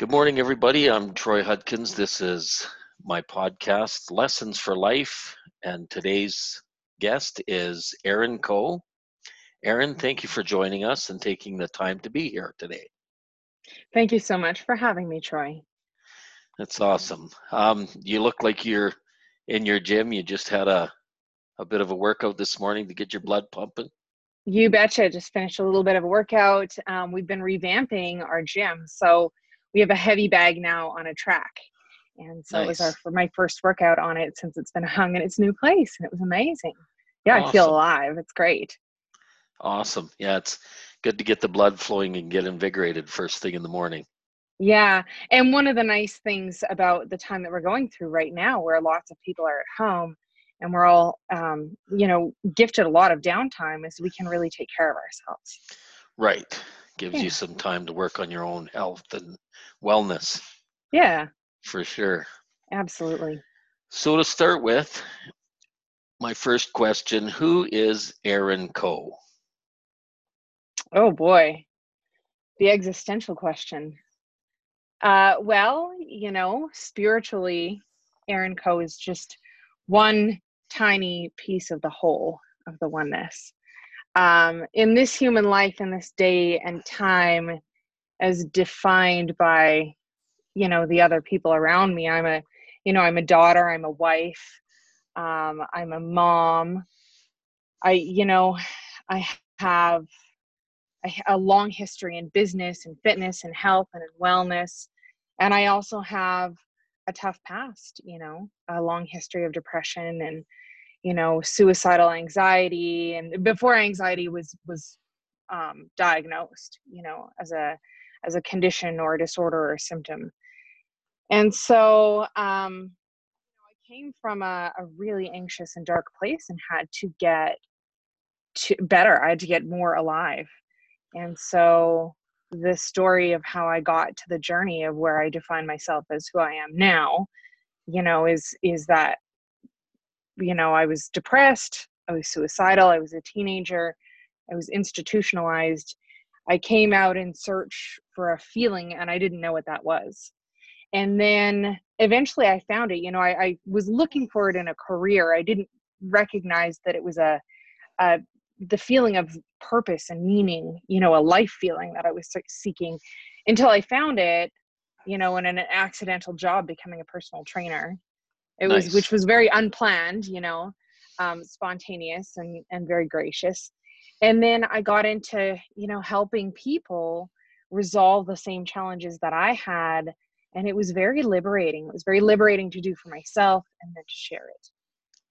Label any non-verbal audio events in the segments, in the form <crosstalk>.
Good morning, everybody. I'm Troy Hudkins. This is my podcast, Lessons for Life, and today's guest is Erin Coe. Erin, thank you for joining us and taking the time to be here today. Thank you so much for having me, Troy. That's awesome. Um, you look like you're in your gym. You just had a, a bit of a workout this morning to get your blood pumping. You betcha. Just finished a little bit of a workout. Um, we've been revamping our gym. So we have a heavy bag now on a track. And so nice. it was our, for my first workout on it since it's been hung in its new place. And it was amazing. Yeah, awesome. I feel alive. It's great. Awesome. Yeah, it's good to get the blood flowing and get invigorated first thing in the morning. Yeah. And one of the nice things about the time that we're going through right now, where lots of people are at home and we're all, um, you know, gifted a lot of downtime, is we can really take care of ourselves. Right. Gives yeah. you some time to work on your own health and wellness. Yeah. For sure. Absolutely. So to start with, my first question Who is Erin Coe? Oh boy, the existential question. Uh, well, you know, spiritually, Erin Coe is just one tiny piece of the whole of the oneness. Um, in this human life, in this day and time, as defined by you know the other people around me i'm a you know i'm a daughter i'm a wife um, i'm a mom. I you know i have a, long history in business and fitness and health and in wellness. And i also have a tough past you know a long history of depression and you know suicidal anxiety and before anxiety was was um, diagnosed you know as a as a condition or a disorder or symptom. And so um, I came from a, a really anxious and dark place and had to get to better. I had to get more alive. And so the story of how I got to the journey of where I define myself as who I am now, you know, is is that you know, I was depressed, I was suicidal, I was a teenager, I was institutionalized I came out in search for a feeling and I didn't know what that was. And then eventually I found it. You know, I, I was looking for it in a career. I didn't recognize that it was a, a the feeling of purpose and meaning, you know, a life feeling that I was seeking until I found it, you know, in an accidental job becoming a personal trainer. It nice. was, which was very unplanned, you know, um, spontaneous and, and very gracious. And then i got into you know helping people resolve the same challenges that i had and it was very liberating. It was very liberating to do for myself and then to share it.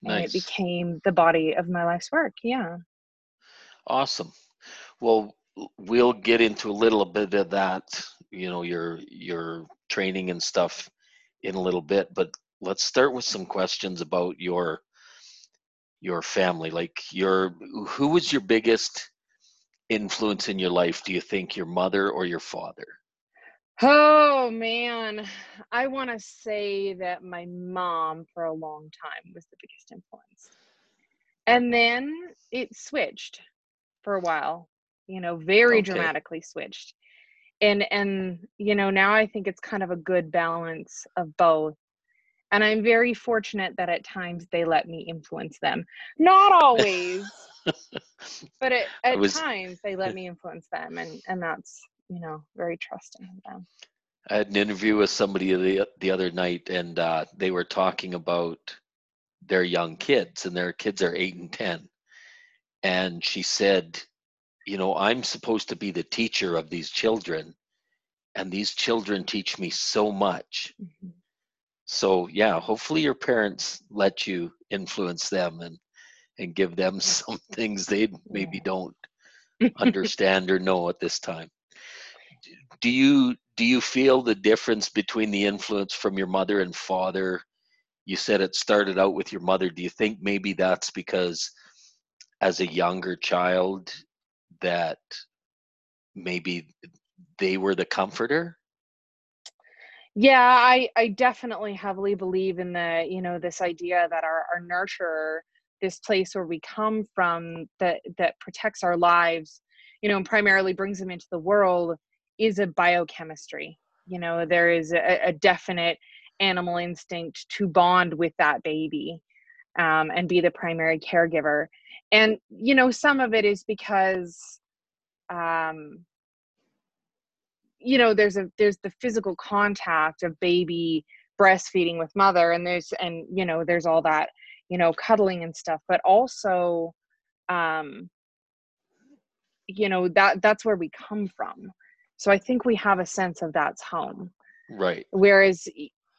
Nice. and it became the body of my life's work yeah. Awesome. Well we'll get into a little bit of that you know your your training and stuff in a little bit but let's start with some questions about your your family like your who was your biggest influence in your life do you think your mother or your father? Oh man. I want to say that my mom for a long time was the biggest influence. And then it switched for a while you know very okay. dramatically switched. And and you know now i think it's kind of a good balance of both and i'm very fortunate that at times they let me influence them. Not always <laughs> but at, at was, times they let me influence them and and that's you know very trusting of them. I had an interview with somebody the, the other night and uh, they were talking about their young kids and their kids are 8 and 10 and she said you know i'm supposed to be the teacher of these children and these children teach me so much mm-hmm so yeah hopefully your parents let you influence them and and give them <laughs> some things they maybe don't <laughs> understand or know at this time. Do you do you feel the difference between the influence from your mother and father? You said it started out with your mother. Do you think maybe that's because as a younger child that maybe they were the comforter yeah i i definitely heavily believe in the you know this idea that our our nurture this place where we come from that that protects our lives you know and primarily brings them into the world is a biochemistry. You know there is a, a definite animal instinct to bond with that baby um, and be the primary caregiver. And you know some of it is because um, you know there's a there's the physical contact of baby breastfeeding with mother and there's and you know there's all that you know cuddling and stuff but also um you know that that's where we come from. So i think we have a sense of that's home. Right. Whereas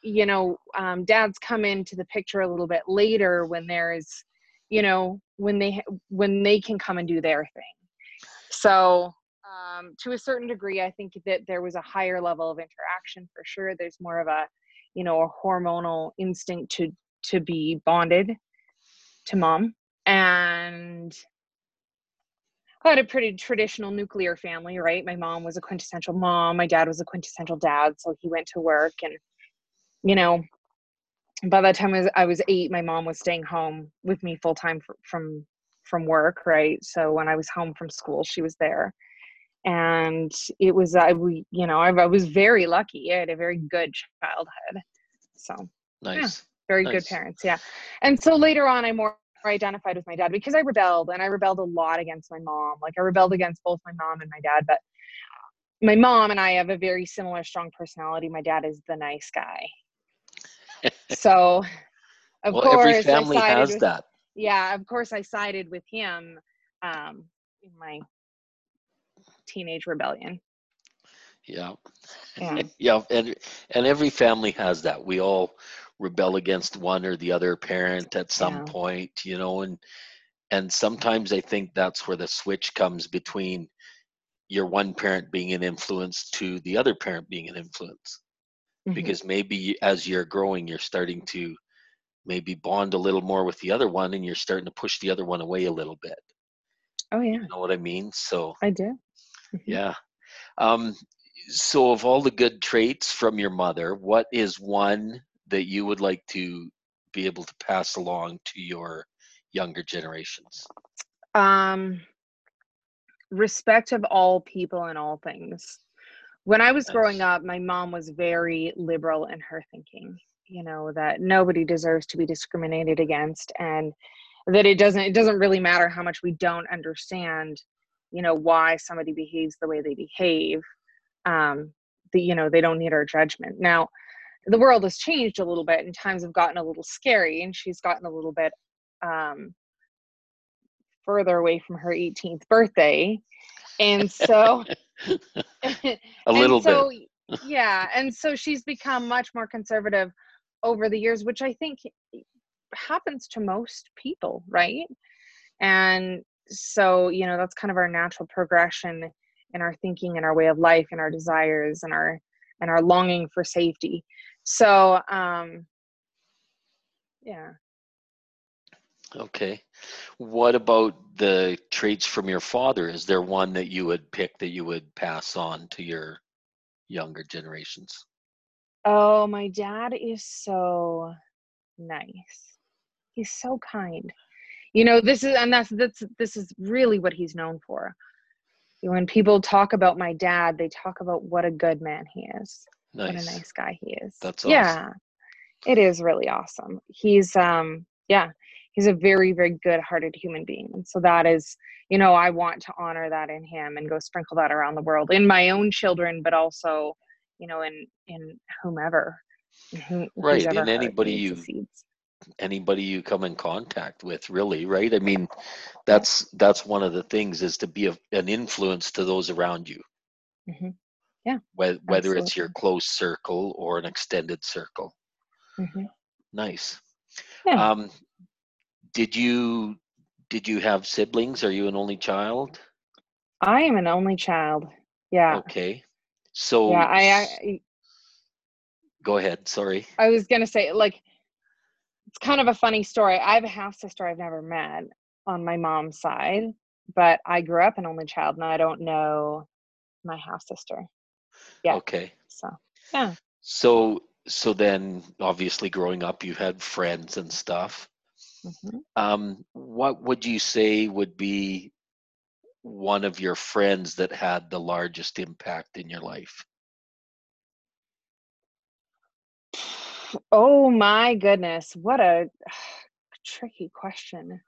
you know um, dads come into the picture a little bit later when there's you know when they when they can come and do their thing. So um, to a certain degree i think that there was a higher level of interaction for sure there's more of a you know a hormonal instinct to to be bonded to mom and I had a pretty traditional nuclear family, right? My mom was a quintessential mom, my dad was a quintessential dad, so he went to work and you know, by the time I was, I was 8, my mom was staying home with me full time from from work, right? So when I was home from school, she was there. And it was I we you know, I, I was very lucky. I had a very good childhood. So, nice. Yeah, very nice. good parents, yeah. And so later on I more identified with my dad because I rebelled and I rebelled a lot against my mom. Like I rebelled against both my mom and my dad, but my mom and I have a very similar strong personality. My dad is the nice guy. <laughs> so of well, course every family has with, that. Yeah, of course I sided with him um in my teenage rebellion. Yeah. Yeah. yeah, and and every family has that. We all rebel against one or the other parent at some Yeah. point, you know, and and sometimes I think that's where the switch comes between your one parent being an influence to the other parent being an influence. Mhm. Because maybe as you're growing, you're starting to maybe bond a little more with the other one and you're starting to push the other one away a little bit. Oh yeah, You know what I mean? So I do. Yeah. Um, so of all the good traits from your mother, what is one that you would like to be able to pass along to your younger generations? Um respect of all people and all things. When I was growing up, my mom was very liberal in her thinking, you know, that nobody deserves to be discriminated against and that it doesn't it doesn't really matter how much we don't understand, you know, why somebody behaves the way they behave. Um the, you know, they don't need our judgment. Now, the world has changed a little bit and times have gotten a little scary and she's gotten a little bit um further away from her 18th birthday. And so <laughs> a little so bit. yeah and so she's become much more conservative over the years which i think happens to most people right and so you know that's kind of our natural progression in our thinking and our way of life and our desires and our and our longing for safety so um yeah Okay. What about the traits from your father? Is there one that you would pick that you would pass on to your younger generations? oh my dad is so nice he's so kind you know this is and that's that's this is really what he's known for. When people talk about my dad they talk about what a good man he is. What a Nice. nice guy he is. That's awesome. yeah it is really awesome. He's um yeah he's a very very good hearted human being. And so that is you know i want to honor that in him and go sprinkle that around the world in my own children but also you know in in whomever who, Right, in anybody you anybody you come in contact with, really, right? I mean, that's that's one of the things is to be a, an influence to those around you, hmm whether whether it's your close circle or an extended circle. hmm Nice. yeah Um, did you did you have siblings? Are you an only child? I am an only child. Yeah. Okay. So Yeah. I, I go ahead. Sorry. I was gonna say like it's kind of a funny story. I have a half sister I've never met on my mom's side, but I grew up an only child and I don't know my half sister. Yeah. Okay. So yeah. So so then obviously growing up you had friends and stuff. hmm Um, what would you say would be one of your friends that had the largest impact in your life? Oh my goodness. What a <sighs> tricky question.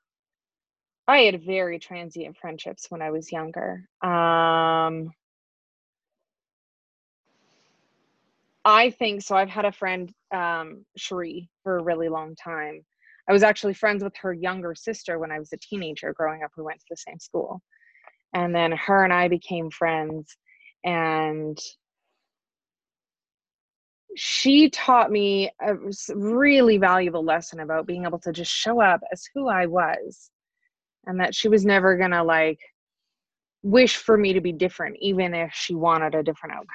I had very transient friendships when I was younger. Um, I think so. I've had a friend, um, Cherie, for a really long time. I was actually friends with her younger sister when I was a teenager growing up. We went to the same school. And then her and I became friends. And she taught me a really valuable lesson about being able to just show up as who I was and that she was never going to like wish for me to be different even if she wanted a different outcome.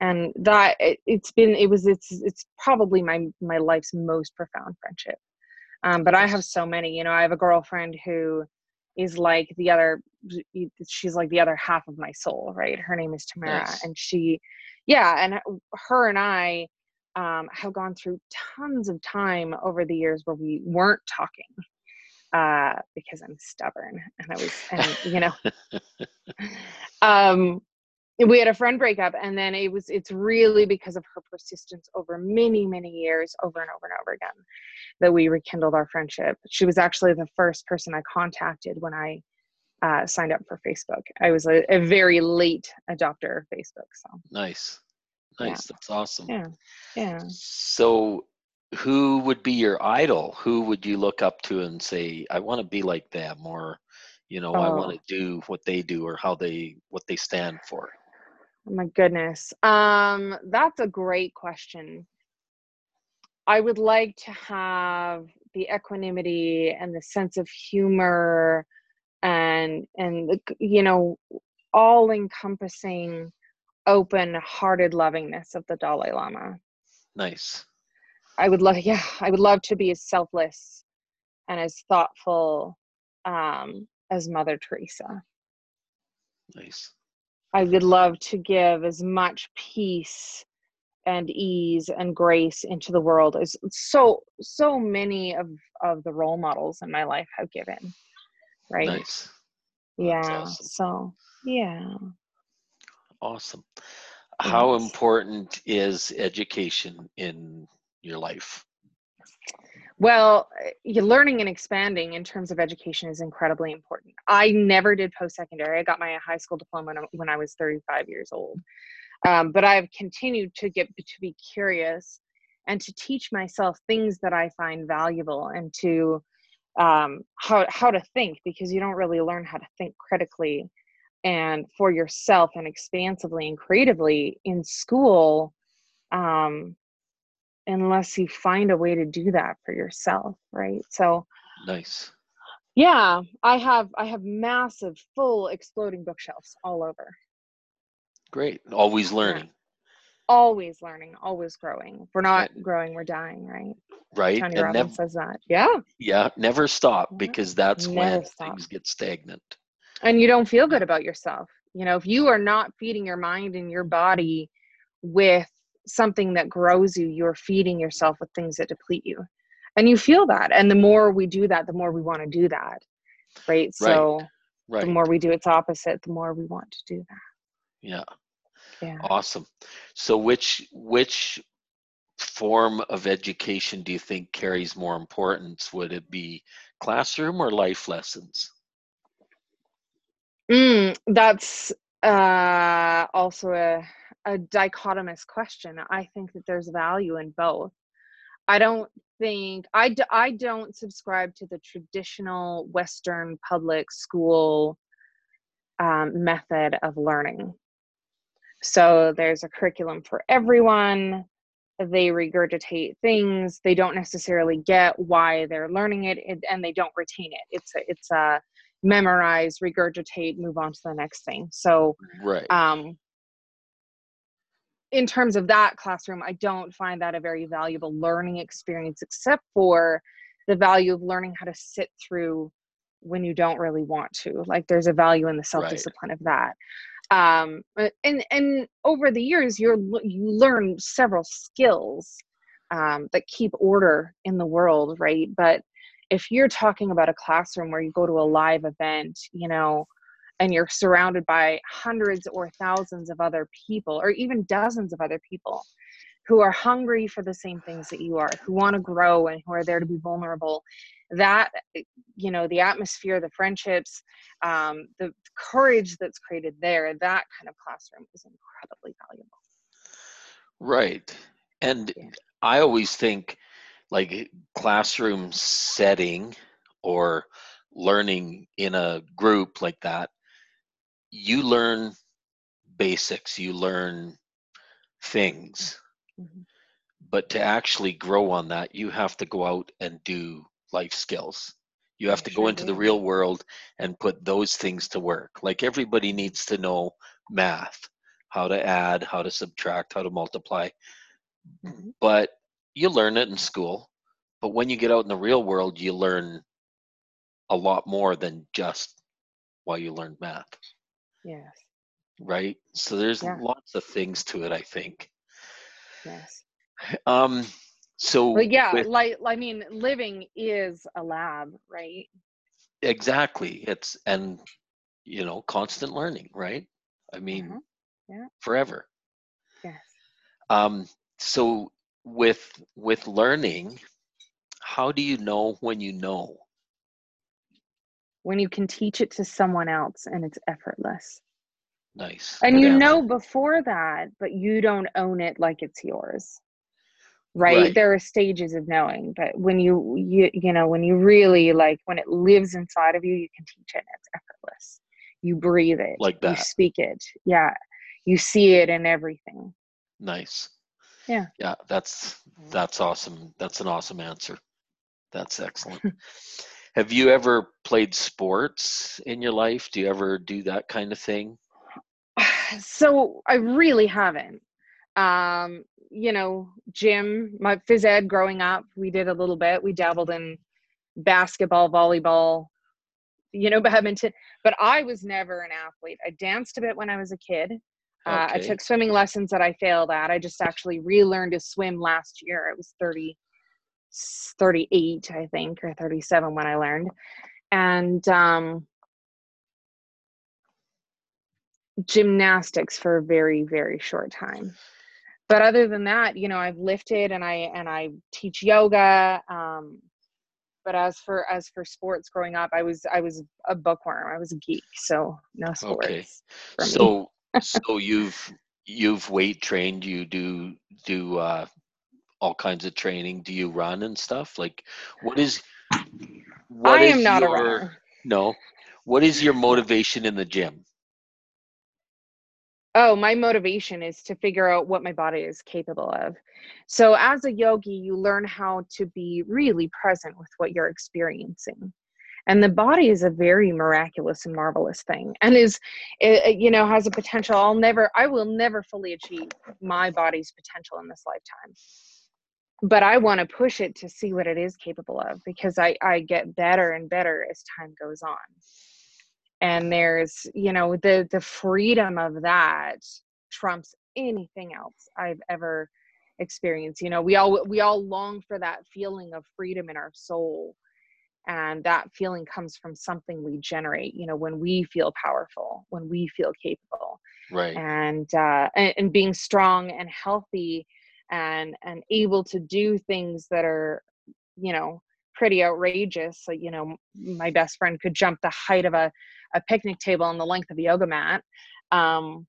And that it, has been it was it's it's probably my my life's most profound friendship. Um, but i have so many you know i have a girlfriend who is like the other she's like the other half of my soul right her name is tamara nice. and she yeah and her and i um, have gone through tons of time over the years where we weren't talking uh, because i'm stubborn and i was and you know <laughs> <laughs> um, we had a friend breakup and then it was it's really because of her persistence over many many years over and over and over again that we rekindled our friendship. She was actually the first person i contacted when i uh, signed up for facebook. I was a, a, very late adopter of facebook so. Nice. Nice. Yeah. that's awesome. Yeah. Yeah. So who would be your idol? Who would you look up to and say i want to be like them or you know oh. i want to do what they do or how they what they stand for Oh my goodness. Um, that's a great question. I would like to have the equanimity and the sense of humor and and you know all encompassing open hearted lovingness of the Dalai Lama. Nice. I would love yeah, I would love to be as selfless and as thoughtful um, as Mother Teresa. Nice. I would love to give as much peace and ease and grace into the world as so so many of of the role models in my life have given right? Nice. Yeah awesome. so yeah. Awesome. How important is education in your life well, eh, learning and expanding in terms of education is incredibly important. I never did post secondary. I got my high school diploma when I was 35 years old. Um, but I've continued to get to be curious and to teach myself things that I find valuable and to um, how how to think because you don't really learn how to think critically and for yourself and expansively and creatively in school um, unless you find a way to do that for yourself right? So nice. Yeah i have i have massive full exploding bookshelves all over. Great. Always learning. Yeah. always learning always growing. If we're not right. growing we're dying right? Right Tony and Robbins nev- says that. Yeah. Yeah never stop because that's never when stop. things get stagnant. And you don't feel good about yourself. You know if you are not feeding your mind and your body with something that grows you, you're feeding yourself with things that deplete you. And you feel that. And the more we do that, the more we want to do that. Right. So right. the more we do its opposite, the more we want to do that. Yeah. Yeah. Awesome. So which which form of education do you think carries more importance? Would it be classroom or life lessons? Mm, that's uh, also a a dichotomous question. I think that there's value in both. I don't think I, d- I don't subscribe to the traditional Western public school um, method of learning. So there's a curriculum for everyone. They regurgitate things. They don't necessarily get why they're learning it, and they don't retain it. It's a, it's a memorize, regurgitate, move on to the next thing. So right. Um, in terms of that classroom, I don't find that a very valuable learning experience, except for the value of learning how to sit through when you don't really want to. Like there's a value in the self discipline right. of that. Um, and and over the years, you're you learn several skills um, that keep order in the world, right? But if you're talking about a classroom where you go to a live event, you know, and you're surrounded by hundreds or thousands of other people or even dozens of other people who are hungry for the same things that you are, who want to grow and who are there to be vulnerable. That, you know, the atmosphere, the friendships, um, the courage that's created there, that kind of classroom is incredibly valuable. Right. And yeah. I always think like classroom setting or learning in a group like that, you learn basics, you learn things. Mm-hmm. But to actually grow on that, you have to go out and do life skills. You have to go into the real world and put those things to work. Like everybody needs to know math, how to add, how to subtract, how to multiply. Mm-hmm. But you learn it in school. But when you get out in the real world, you learn a lot more than just while you learned math. Yes. Right? So there's yeah. lots of things to it, I think. Yes. <sighs> Um so but yeah, with, like I mean living is a lab, right? Exactly. It's and you know, constant learning, right? I mean uh-huh. yeah. forever. Yes. Um so with with learning, how do you know when you know? When you can teach it to someone else and it's effortless. Nice. And you know before that, but you don't own it like it's yours. Right? right? There are stages of knowing, but when you you you know, when you really like when it lives inside of you, you can teach it and it's effortless. You breathe it. Like that. You speak it. Yeah. You see it in everything. Nice. Yeah. Yeah, that's that's awesome. That's an awesome answer. That's excellent. <laughs> Have you ever played sports in your life? Do you ever do that kind of thing? <sighs> so I really haven't. Um, you know, gym, my phys ed growing up, we did a little bit. We dabbled in basketball, volleyball, you know, <laughs> badminton, but I was never an athlete. I danced a bit when I was a kid. Uh, okay. I took swimming lessons that I failed at. I just actually relearned to swim last year. It was 30, 38, I think, or 37 when I learned. And um, gymnastics for a very very short time. But other than that you know i've lifted and i and i teach yoga um but as for as for sports growing up i was i was a bookworm. I was a geek so no sports okay so <laughs> so you've you've weight trained you do do uh all kinds of training? Do you run and stuff? Like what is what i am not your, a runner. No. What is your motivation in the gym? Oh my motivation is to figure out what my body is capable of. So as a yogi you learn how to be really present with what you're experiencing. And the body is a very miraculous and marvelous thing and is it, you know has a potential i'll never i will never fully achieve my body's potential in this lifetime but i want to push it to see what it is capable of because i i get better and better as time goes on. And there's you know the the freedom of that trumps anything else i've ever experienced. You know we all we all long for that feeling of freedom in our soul and that feeling comes from something we generate you know when we feel powerful when we feel capable. Right. And uh and, and being strong and healthy and and able to do things that are you know pretty outrageous like you know my best friend could jump the height of a a picnic table and the length of a yoga mat. Um,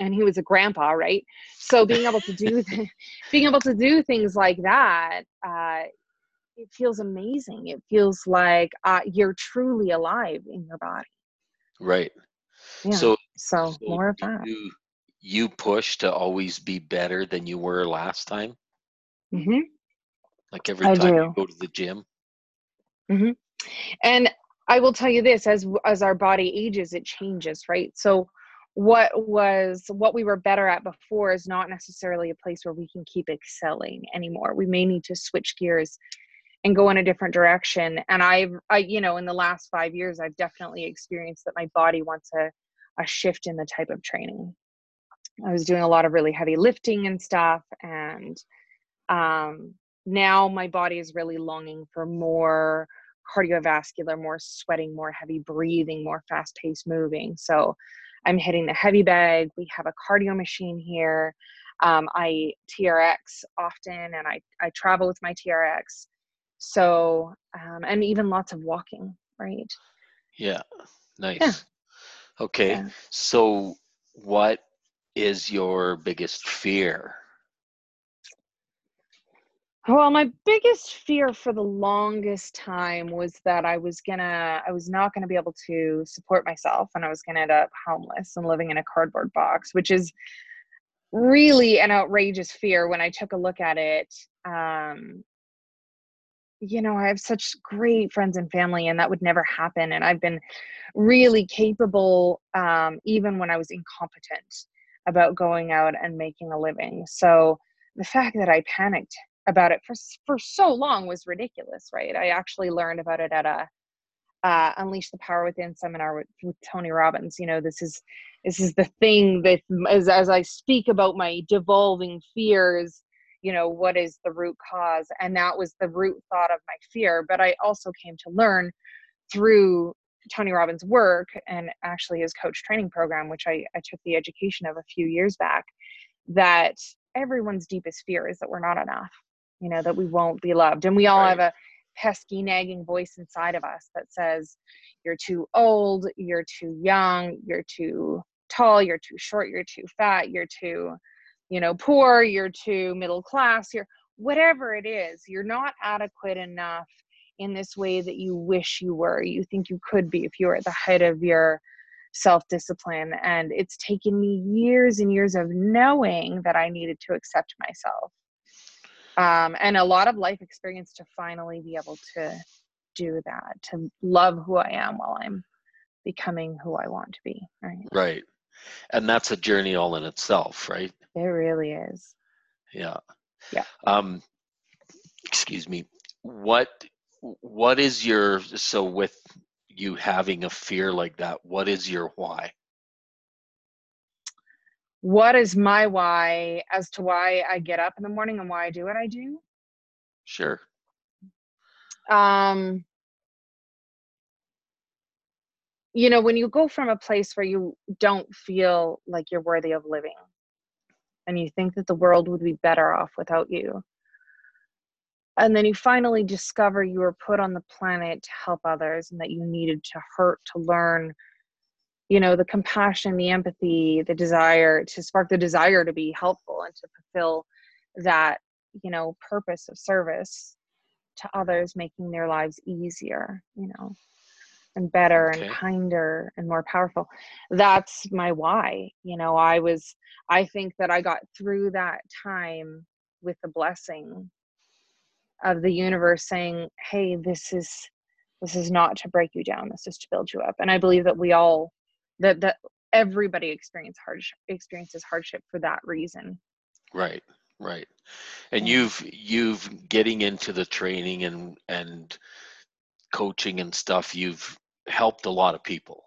and he was a grandpa, right? So being able to do <laughs> th- being able to do things like that, uh, it feels amazing. It feels like uh, you're truly alive in your body. Right. Yeah. So, so, so more of that. You, you push to always be better than you were last time. Mm-hmm. Like every I time do. you go to the gym. Mm-hmm. And I will tell you this as as our body ages it changes, right? So what was what we were better at before is not necessarily a place where we can keep excelling anymore. We may need to switch gears and go in a different direction. And I've I you know in the last 5 years I've definitely experienced that my body wants a a shift in the type of training. I was doing a lot of really heavy lifting and stuff and um now my body is really longing for more cardiovascular, more sweating, more heavy breathing, more fast paced moving. So I'm hitting the heavy bag. We have a cardio machine here. Um, I TRX often, and I I travel with my TRX. So um, and even lots of walking, right? Yeah, nice. Yeah. Okay, yeah. so what is your biggest fear? Well, my biggest fear for the longest time was that I was gonna, I was not gonna be able to support myself and I was gonna end up homeless and living in a cardboard box, which is really an outrageous fear when I took a look at it. Um, you know, I have such great friends and family, and that would never happen. And I've been really capable, um, even when I was incompetent, about going out and making a living. So the fact that I panicked about it for for so long was ridiculous, right? I actually learned about it at a uh, Unleash the Power Within seminar with, with Tony Robbins. You know, this is this is the thing that as as I speak about my devolving fears. You know, what is the root cause? And that was the root thought of my fear. But I also came to learn through Tony Robbins' work and actually his coach training program, which I, I took the education of a few years back, that everyone's deepest fear is that we're not enough you know that we won't be loved and we all right. have a pesky nagging voice inside of us that says you're too old you're too young you're too tall you're too short you're too fat you're too you know poor you're too middle class you're whatever it is you're not adequate enough in this way that you wish you were you think you could be if you were at the height of your self discipline and it's taken me years and years of knowing that i needed to accept myself. Um, and a lot of life experience to finally be able to do that to love who i am while i'm becoming who i want to be right? Right. And that's a journey all in itself right? It really is. Yeah. Yeah. Um excuse me what what is your so with you having a fear like that what is your why what is my why as to why I get up in the morning and why I do what I do? Sure. Um, you know, when you go from a place where you don't feel like you're worthy of living and you think that the world would be better off without you, and then you finally discover you were put on the planet to help others and that you needed to hurt to learn you know the compassion the empathy the desire to spark the desire to be helpful and to fulfill that you know purpose of service to others making their lives easier you know and better okay. and kinder and more powerful that's my why you know i was i think that i got through that time with the blessing of the universe saying hey this is this is not to break you down. This is to build you up. And i believe that we all that that everybody experience hardship experiences hardship for that reason. Right right. And you've you've getting into the training and and coaching and stuff you've helped a lot of people.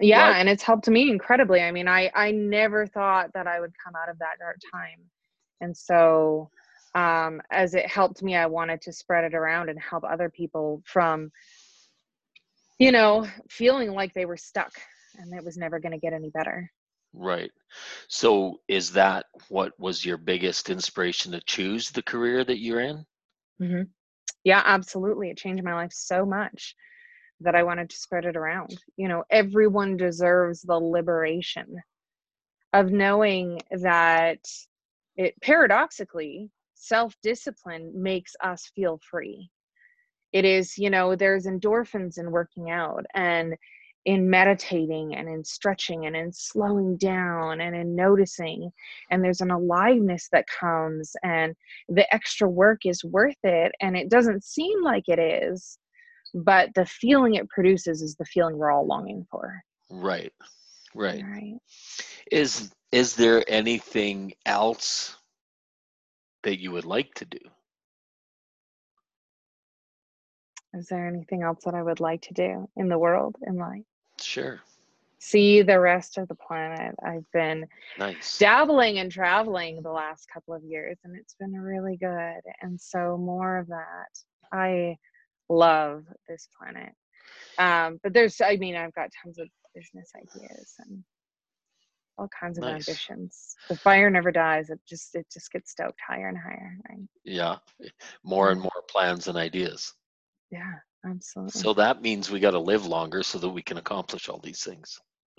Yeah and it's helped me incredibly. I mean i i never thought that i would come out of that dark time. And so um as it helped me i wanted to spread it around and help other people from you know, feeling like they were stuck and it was never going to get any better. Right. So, is that what was your biggest inspiration to choose the career that you're in? Mm-hmm. Yeah, absolutely. It changed my life so much that I wanted to spread it around. You know, everyone deserves the liberation of knowing that it paradoxically self discipline makes us feel free. It is you know there's endorphins in working out and in meditating and in stretching and in slowing down and in noticing. And there's an aliveness that comes and the extra work is worth it. And it doesn't seem like it is but the feeling it produces is the feeling we're all longing for. Right. Right. Right. Is is there anything else that you would like to do Is there anything else that I would like to do in the world, in life? Sure. See the rest of the planet. I've been nice. dabbling and traveling the last couple of years, and it's been really good. And so, more of that. I love this planet. Um, but there's, I mean, I've got tons of business ideas and all kinds of Nice. ambitions. The fire never dies. It just it just gets stoked higher and higher. Right? Yeah. More and more plans and ideas. Yeah, absolutely. So that means we got to live longer so that we can accomplish all these things. <laughs>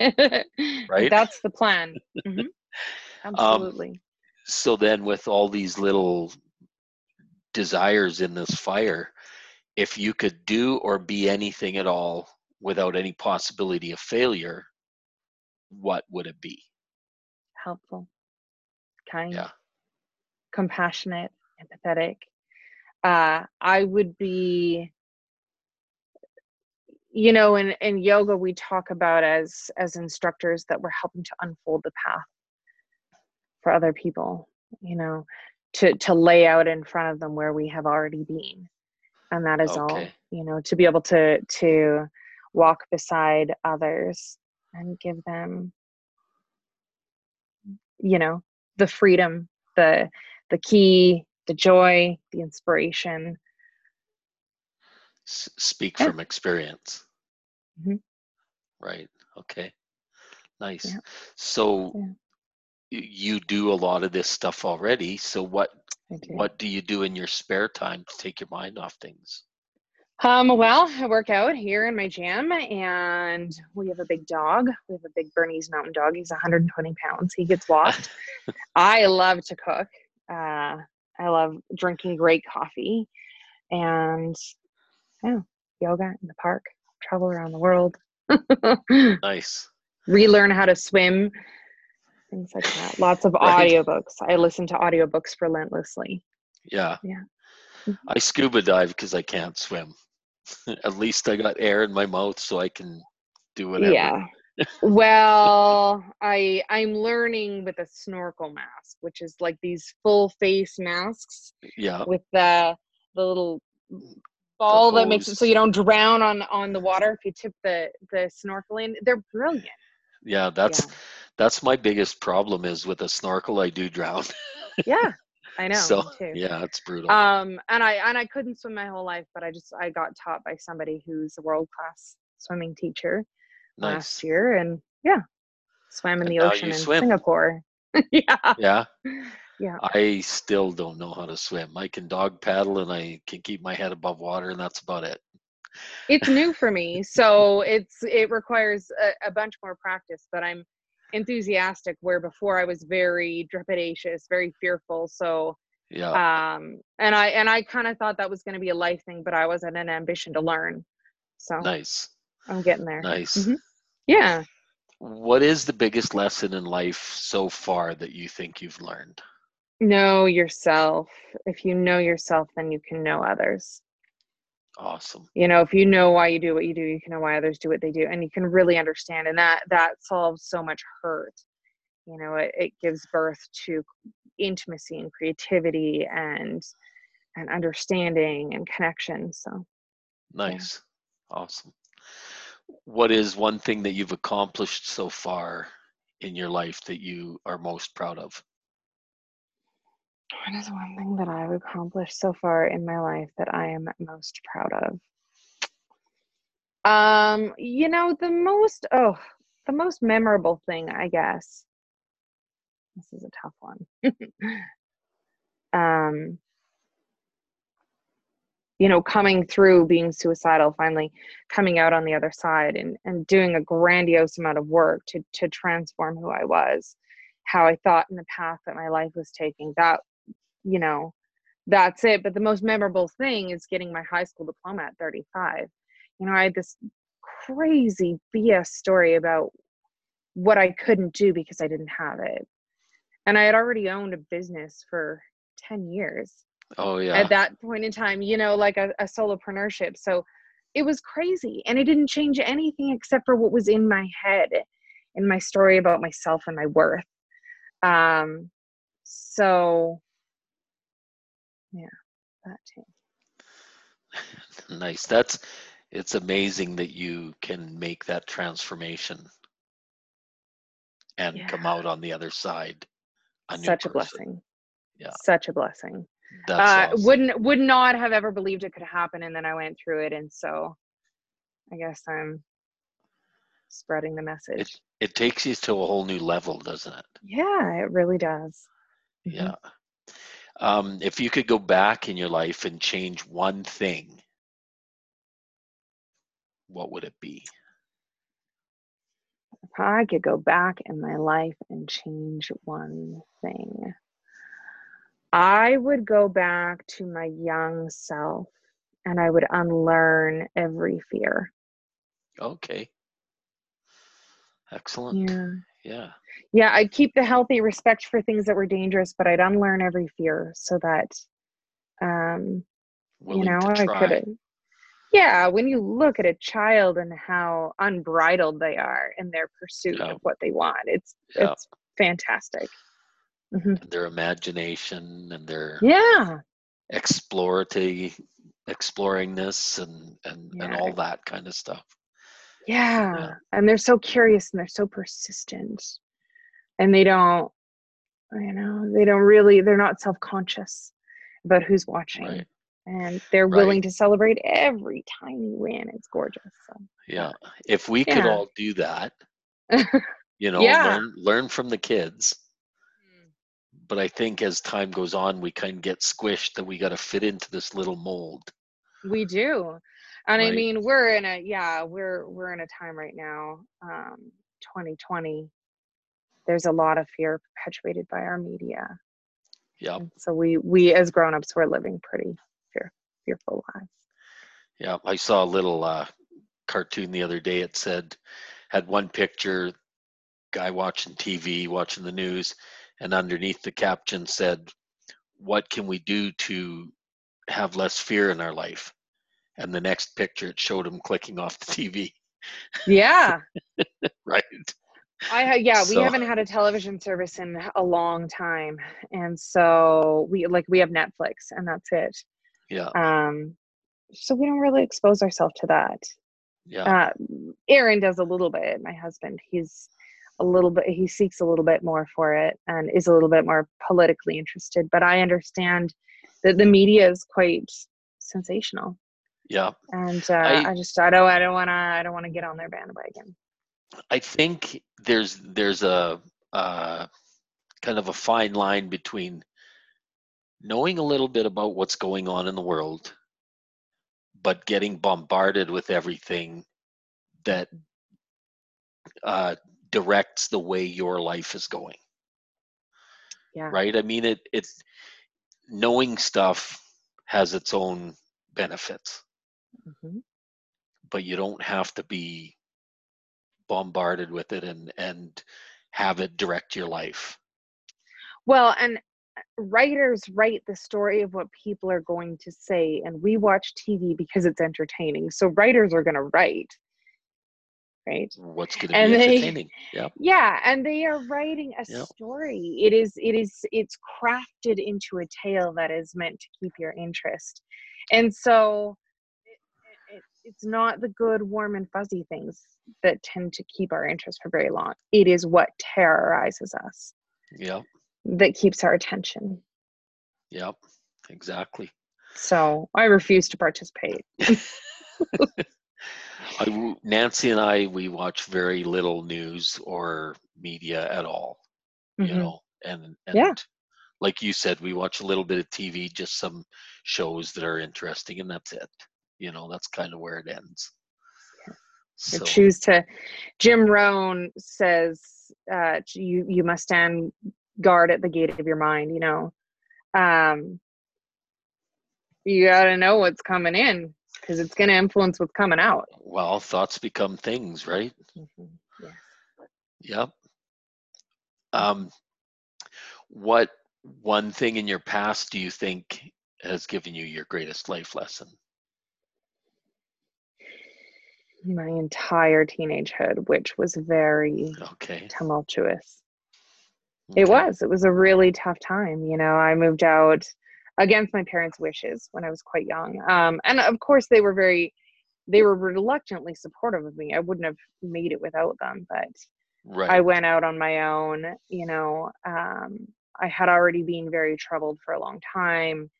right? That's the plan. Mhm. <laughs> Um, Absolutely. So then, with all these little desires in this fire, if you could do or be anything at all without any possibility of failure, what would it be? Helpful, kind, Yeah. compassionate, empathetic. Uh, I would be you know in in yoga we talk about as as instructors that we're helping to unfold the path for other people you know to to lay out in front of them where we have already been and that is all you know to be able to to walk beside others and give them you know the freedom the the key the joy the inspiration S- speak Yeah. from experience. Mhm. Right. Okay. Nice. Yeah. So Yeah. you do a lot of this stuff already. So what do. what do you do in your spare time to take your mind off things? Um, well, I work out here in my gym, and we have a big dog. We have a big Bernese Mountain Dog. He's 120 pounds. He gets <laughs> walked. I love to cook. Uh, I love drinking great coffee, and yeah, yoga in the park. Travel around the world. <laughs> Nice. Relearn how to swim. Things like that. Lots of Right. audiobooks. I listen to audiobooks relentlessly. Yeah. Yeah. I scuba dive because I can't swim. <laughs> At least I got air in my mouth so I can do whatever. Yeah. <laughs> well, I I'm learning with a snorkel mask, which is like these full face masks Yeah. with the the little ball that makes it so you don't drown on on the water if you tip the the snorkel in. They're brilliant. Yeah. That's yeah. that's my biggest problem is with a snorkel I do drown. <laughs> Yeah. I <laughs> know. so too. yeah, it's brutal. Um and I and I couldn't swim my whole life, but I just I got taught by somebody who's a world class swimming teacher nice. last year and yeah. Swam in And the ocean in swim. Singapore. <laughs> yeah. Yeah. Yeah. I still don't know how to swim. I can dog paddle and I can keep my head above water and that's about it. it's new for me so <laughs> it's it requires a, a bunch more practice but i'm enthusiastic where before i was very trepidatious very fearful so Yeah. um and i and i kind of thought that was going to be a life thing but i wasn't an ambition to learn so nice. i'm getting there Nice. Mhm. yeah What is the biggest lesson in life so far that you think you've learned? know yourself if you know yourself then you can know others Awesome. you know if you know why you do what you do you can know why others do what they do and you can really understand and that that solves so much hurt you know it, it gives birth to intimacy and creativity and and understanding and connection so Nice. Awesome. What is one thing that you've accomplished so far in your life that you are most proud of? What is one thing that i've accomplished so far in my life that i am most proud of? Um you know the most oh the most memorable thing i guess. This is a tough one. <laughs> Um you know coming through being suicidal finally coming out on the other side and and doing a grandiose amount of work to to transform who i was how i thought in the path that my life was taking that you know that's it but the most memorable thing is getting my high school diploma at 35 you know i had this crazy bs story about what i couldn't do because i didn't have it and i had already owned a business for 10 years Oh yeah. at that point in time, you know, like a, a solopreneurship. So it was crazy. And it didn't change anything except for what was in my head and my story about myself and my worth. Um, so yeah, that too. <laughs> nice. That's it's amazing that you can make that transformation and come out on the other side. a Such a person. blessing. Yeah. Such a blessing. That's uh, awesome. wouldn't would not have ever believed it could happen and then I went through it and so I guess I'm spreading the message. It, it takes you to a whole new level, doesn't it? yeah, it really does. Mhm. Yeah. Um, if you could go back in your life and change one thing, what would it be? If I could go back in my life and change one thing, I would go back to my young self and I would unlearn every fear. Okay. Excellent. Yeah. Yeah. Yeah, I'd keep the healthy respect for things that were dangerous, but I'd unlearn every fear so that um Willing you know i could yeah when you look at a child and how unbridled they are in their pursuit Yeah. of what they want it's Yeah. it's fantastic hmm Their imagination and their yeah explorative exploringness and and and all that kind of stuff. Yeah and they're so curious and they're so persistent and they don't you know they don't really they're not self-conscious about who's watching Right. and they're Right. willing to celebrate every tiny win it's gorgeous so Yeah. If we could all do that, <laughs> you know, Yeah. learn learn from the kids. Mm. But I think as time goes on, we kind of get squished that we got to fit into this little mold. We do. And I mean, we're in a yeah, we're we're in a time right now, um 2020. There's a lot of fear perpetuated by our media. Yeah. So we we as grown-ups we're living pretty fear, fearful lives. Yeah. I saw a little uh, cartoon the other day. It said, had one picture, guy watching TV, watching the news, and underneath the caption said, What can we do to have less fear in our life? And the next picture, it showed him clicking off the TV. Yeah. <laughs> Right. I yeah, we haven't had a television service in a long time. And so we like we have Netflix and that's it. Yeah. Um so we don't really expose ourselves to that. Yeah. uh, Aaron does a little bit. My husband, he's a little bit. He seeks a little bit more for it and is a little bit more politically interested. But I understand that the media is quite sensational, Yeah. and uh, I- I, just I don't I don't want to I don't want to get on their bandwagon. I think there's there's a uh, kind of a fine line between knowing a little bit about what's going on in the world, but getting bombarded with everything that uh, directs the way your life is going. Yeah. Right. I mean, it it knowing stuff has its own benefits, Mhm. but you don't have to be bombarded with it and and have it direct your life. Well, and uh, writers write the story of what people are going to say, and we watch TV because it's entertaining. So writers are going to write, right? What's going to And be they- entertaining? Yeah. yeah and they are writing a story it is it is it's crafted into a tale that is meant to keep your interest and so it's not the good warm and fuzzy things that tend to keep our interest for very long it is what terrorizes us Yep. that keeps our attention Yep. Exactly. so i refuse to participate <laughs> <laughs> I Nancy and I, we watch very little news or media at all. You Mhm. know, and and Yeah. like you said, we watch a little bit of TV, just some shows that are interesting, and that's it. You know, that's kind of where it ends. So choose to jim rohn says uh you you must stand guard at the gate of your mind you know um you got to know what's coming in because it's going to influence what's coming out well, thoughts become things, right? yeah. Yep. Um, what one thing in your past do you think has given you your greatest life lesson? My entire teenagehood which was very Okay. tumultuous it was it was a really tough time you know i moved out against my parents wishes when i was quite young um, and of course they were very they were reluctantly supportive of me i wouldn't have made it without them but Right. i went out on my own you know um, i had already been very troubled for a long time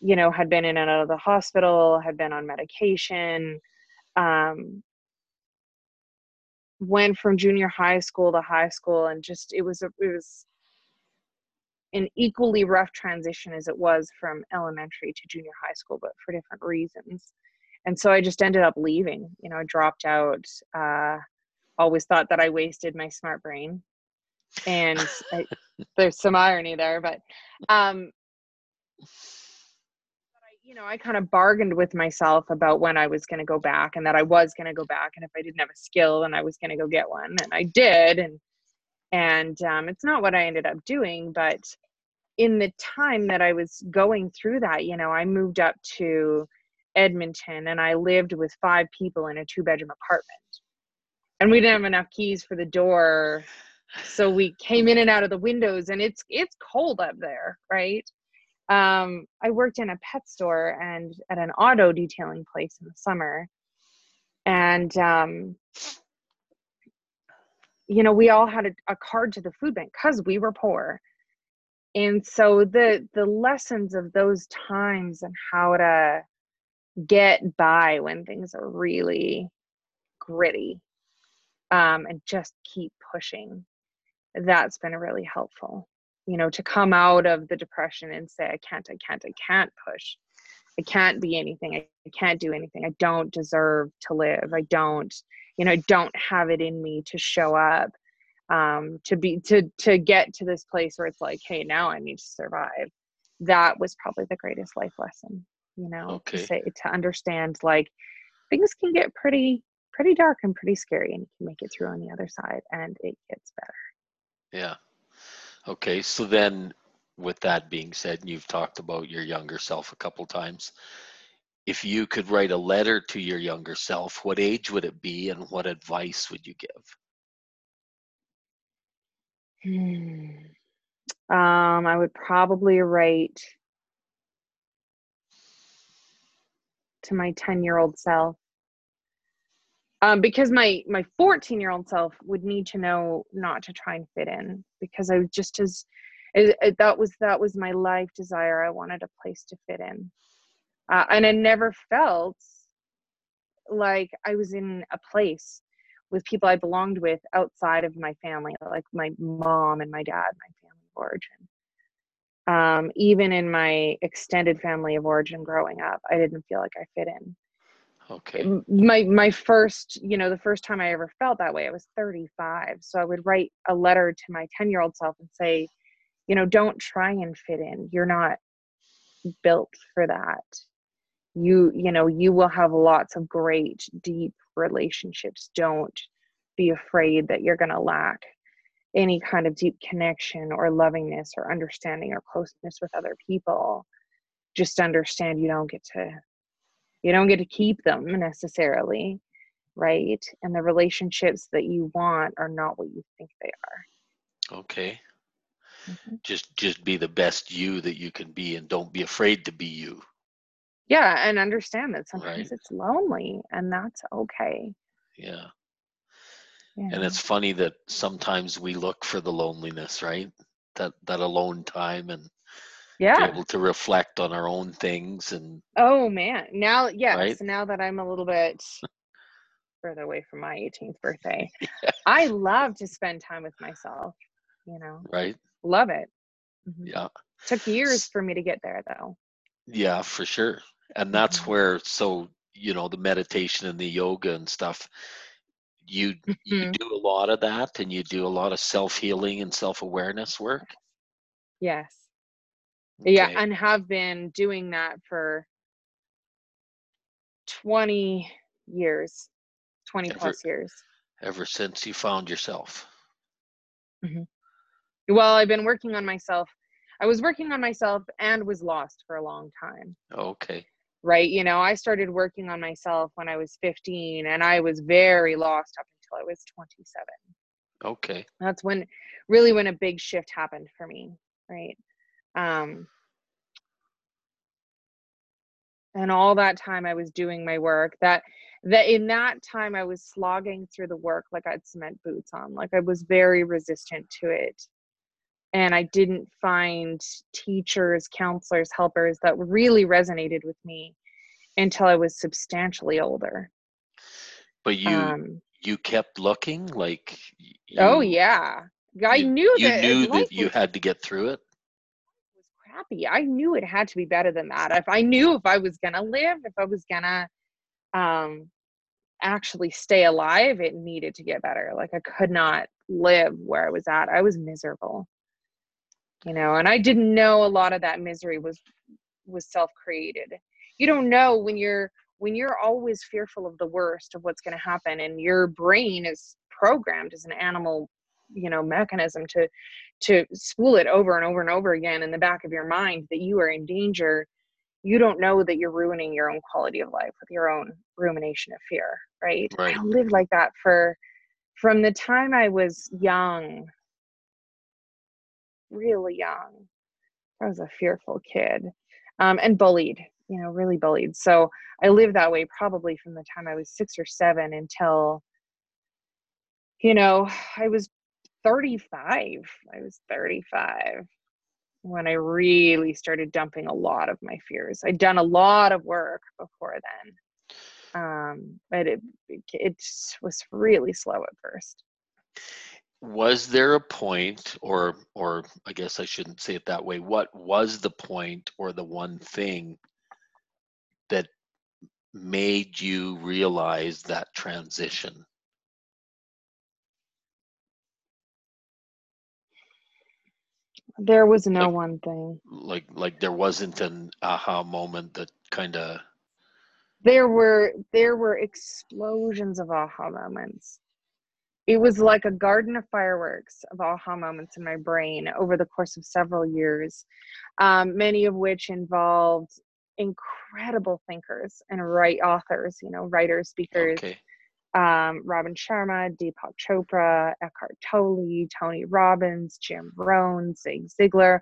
you know had been in and out of the hospital had been on medication um, went from junior high school to high school and just it was a it was an equally rough transition as it was from elementary to junior high school but for different reasons. And so i just ended up leaving you know i dropped out uh always thought that i wasted my smart brain. And I, <laughs> there's some irony there but um you know, I kind of bargained with myself about when I was going to go back and that I was going to go back. And if I didn't have a skill, then I was going to go get one. And I did. And, and um, it's not what I ended up doing, but in the time that I was going through that, you know, I moved up to Edmonton and I lived with five people in a two bedroom apartment. And we didn't have enough keys for the door. So we came in and out of the windows and it's it's cold up there, right? Um, I worked in a pet store and at an auto detailing place in the summer. And, um, you know, we all had a, a card to the food bank because we were poor. And so the the lessons of those times and how to get by when things are really gritty um, and just keep pushing, that's been really helpful you know to come out of the depression and say i can't i can't i can't push. I can't be anything. I, I can't do anything. I don't deserve to live. I don't you know i don't have it in me to show up um to be to to get to this place where it's like hey now i need to survive. That was probably the greatest life lesson you know okay. to say to understand like things can get pretty pretty dark and pretty scary and you can make it through on the other side and it gets better. Yeah Okay, so then with that being said, and you've talked about your younger self a couple times, if you could write a letter to your younger self, what age would it be and what advice would you give? Hmm. Um, I would probably write to my 10 year old self um, because my my 14 year old self would need to know not to try and fit in because I was just as it, it, that was that was my life desire. I wanted a place to fit in, uh, and I never felt like I was in a place with people I belonged with outside of my family, like my mom and my dad, my family of origin. Um, even in my extended family of origin growing up, I didn't feel like I fit in. Okay. My my first, you know, the first time I ever felt that way, I was 35. So I would write a letter to my 10-year-old self and say, you know, don't try and fit in. You're not built for that. You, you know, you will have lots of great deep relationships. Don't be afraid that you're going to lack any kind of deep connection or lovingness or understanding or closeness with other people. Just understand you don't get to you don't get to keep them necessarily right? And the relationships that you want are not what you think they are. Okay. Mm-hmm. just just be the best you that you can be and don't be afraid to be you. Yeah and understand that sometimes right. it's lonely and that's okay. Yeah. yeah. and it's funny that sometimes we look for the loneliness right? That that alone time and yeah be able to reflect on our own things and oh man now yes right? now that i'm a little bit <laughs> further away from my 18th birthday <laughs> yeah. i love to spend time with myself you know right love it mm-hmm. yeah took years for me to get there though yeah for sure and that's mm-hmm. where so you know the meditation and the yoga and stuff you mm-hmm. you do a lot of that and you do a lot of self-healing and self-awareness work yes Okay. Yeah, and have been doing that for 20 years, 20 ever, plus years. Ever since you found yourself. Mm-hmm. Well, I've been working on myself. I was working on myself and was lost for a long time. Okay. Right. You know, I started working on myself when I was 15 and I was very lost up until I was 27. Okay. That's when really when a big shift happened for me. Right um, and all that time I was doing my work that that in that time I was slogging through the work like I'd cement boots on like I was very resistant to it. And I didn't find teachers counselors helpers that really resonated with me until I was substantially older. But you um, you kept looking? Like oh yeah. I you, knew you that knew that you had to get through it I knew it had to be better than that. If I knew if I was gonna live, if I was gonna um actually stay alive, it needed to get better. Like I could not live where I was at. I was miserable. You know, and I didn't know a lot of that misery was was self-created. You don't know when you're when you're always fearful of the worst of what's going to happen and your brain is programmed as an animal, you know, mechanism to to spool it over and over and over again in the back of your mind that you are in danger, you don't know that you're ruining your own quality of life with your own rumination of fear, right? Right. I lived like that for from the time I was young, really young. I was a fearful kid um, and bullied, you know, really bullied. So I lived that way probably from the time I was six or seven until, you know, I was 35. I was 35 when I really started dumping a lot of my fears. I'd done a lot of work before then. Um, but it, it was really slow at first. was there a point or or i guess i shouldn't say it that way what was the point or the one thing that made you realize that transition There was no Like- one thing. like like there wasn't an aha moment that kind of there were there were explosions of aha moments. It was like a garden of fireworks of aha moments in my brain over the course of several years um, many of which involved incredible thinkers and write authors you know writers speakers. Okay um, Robin Sharma, Deepak Chopra, Eckhart Tolle, Tony Robbins, Jim Rohn, Zig Ziglar,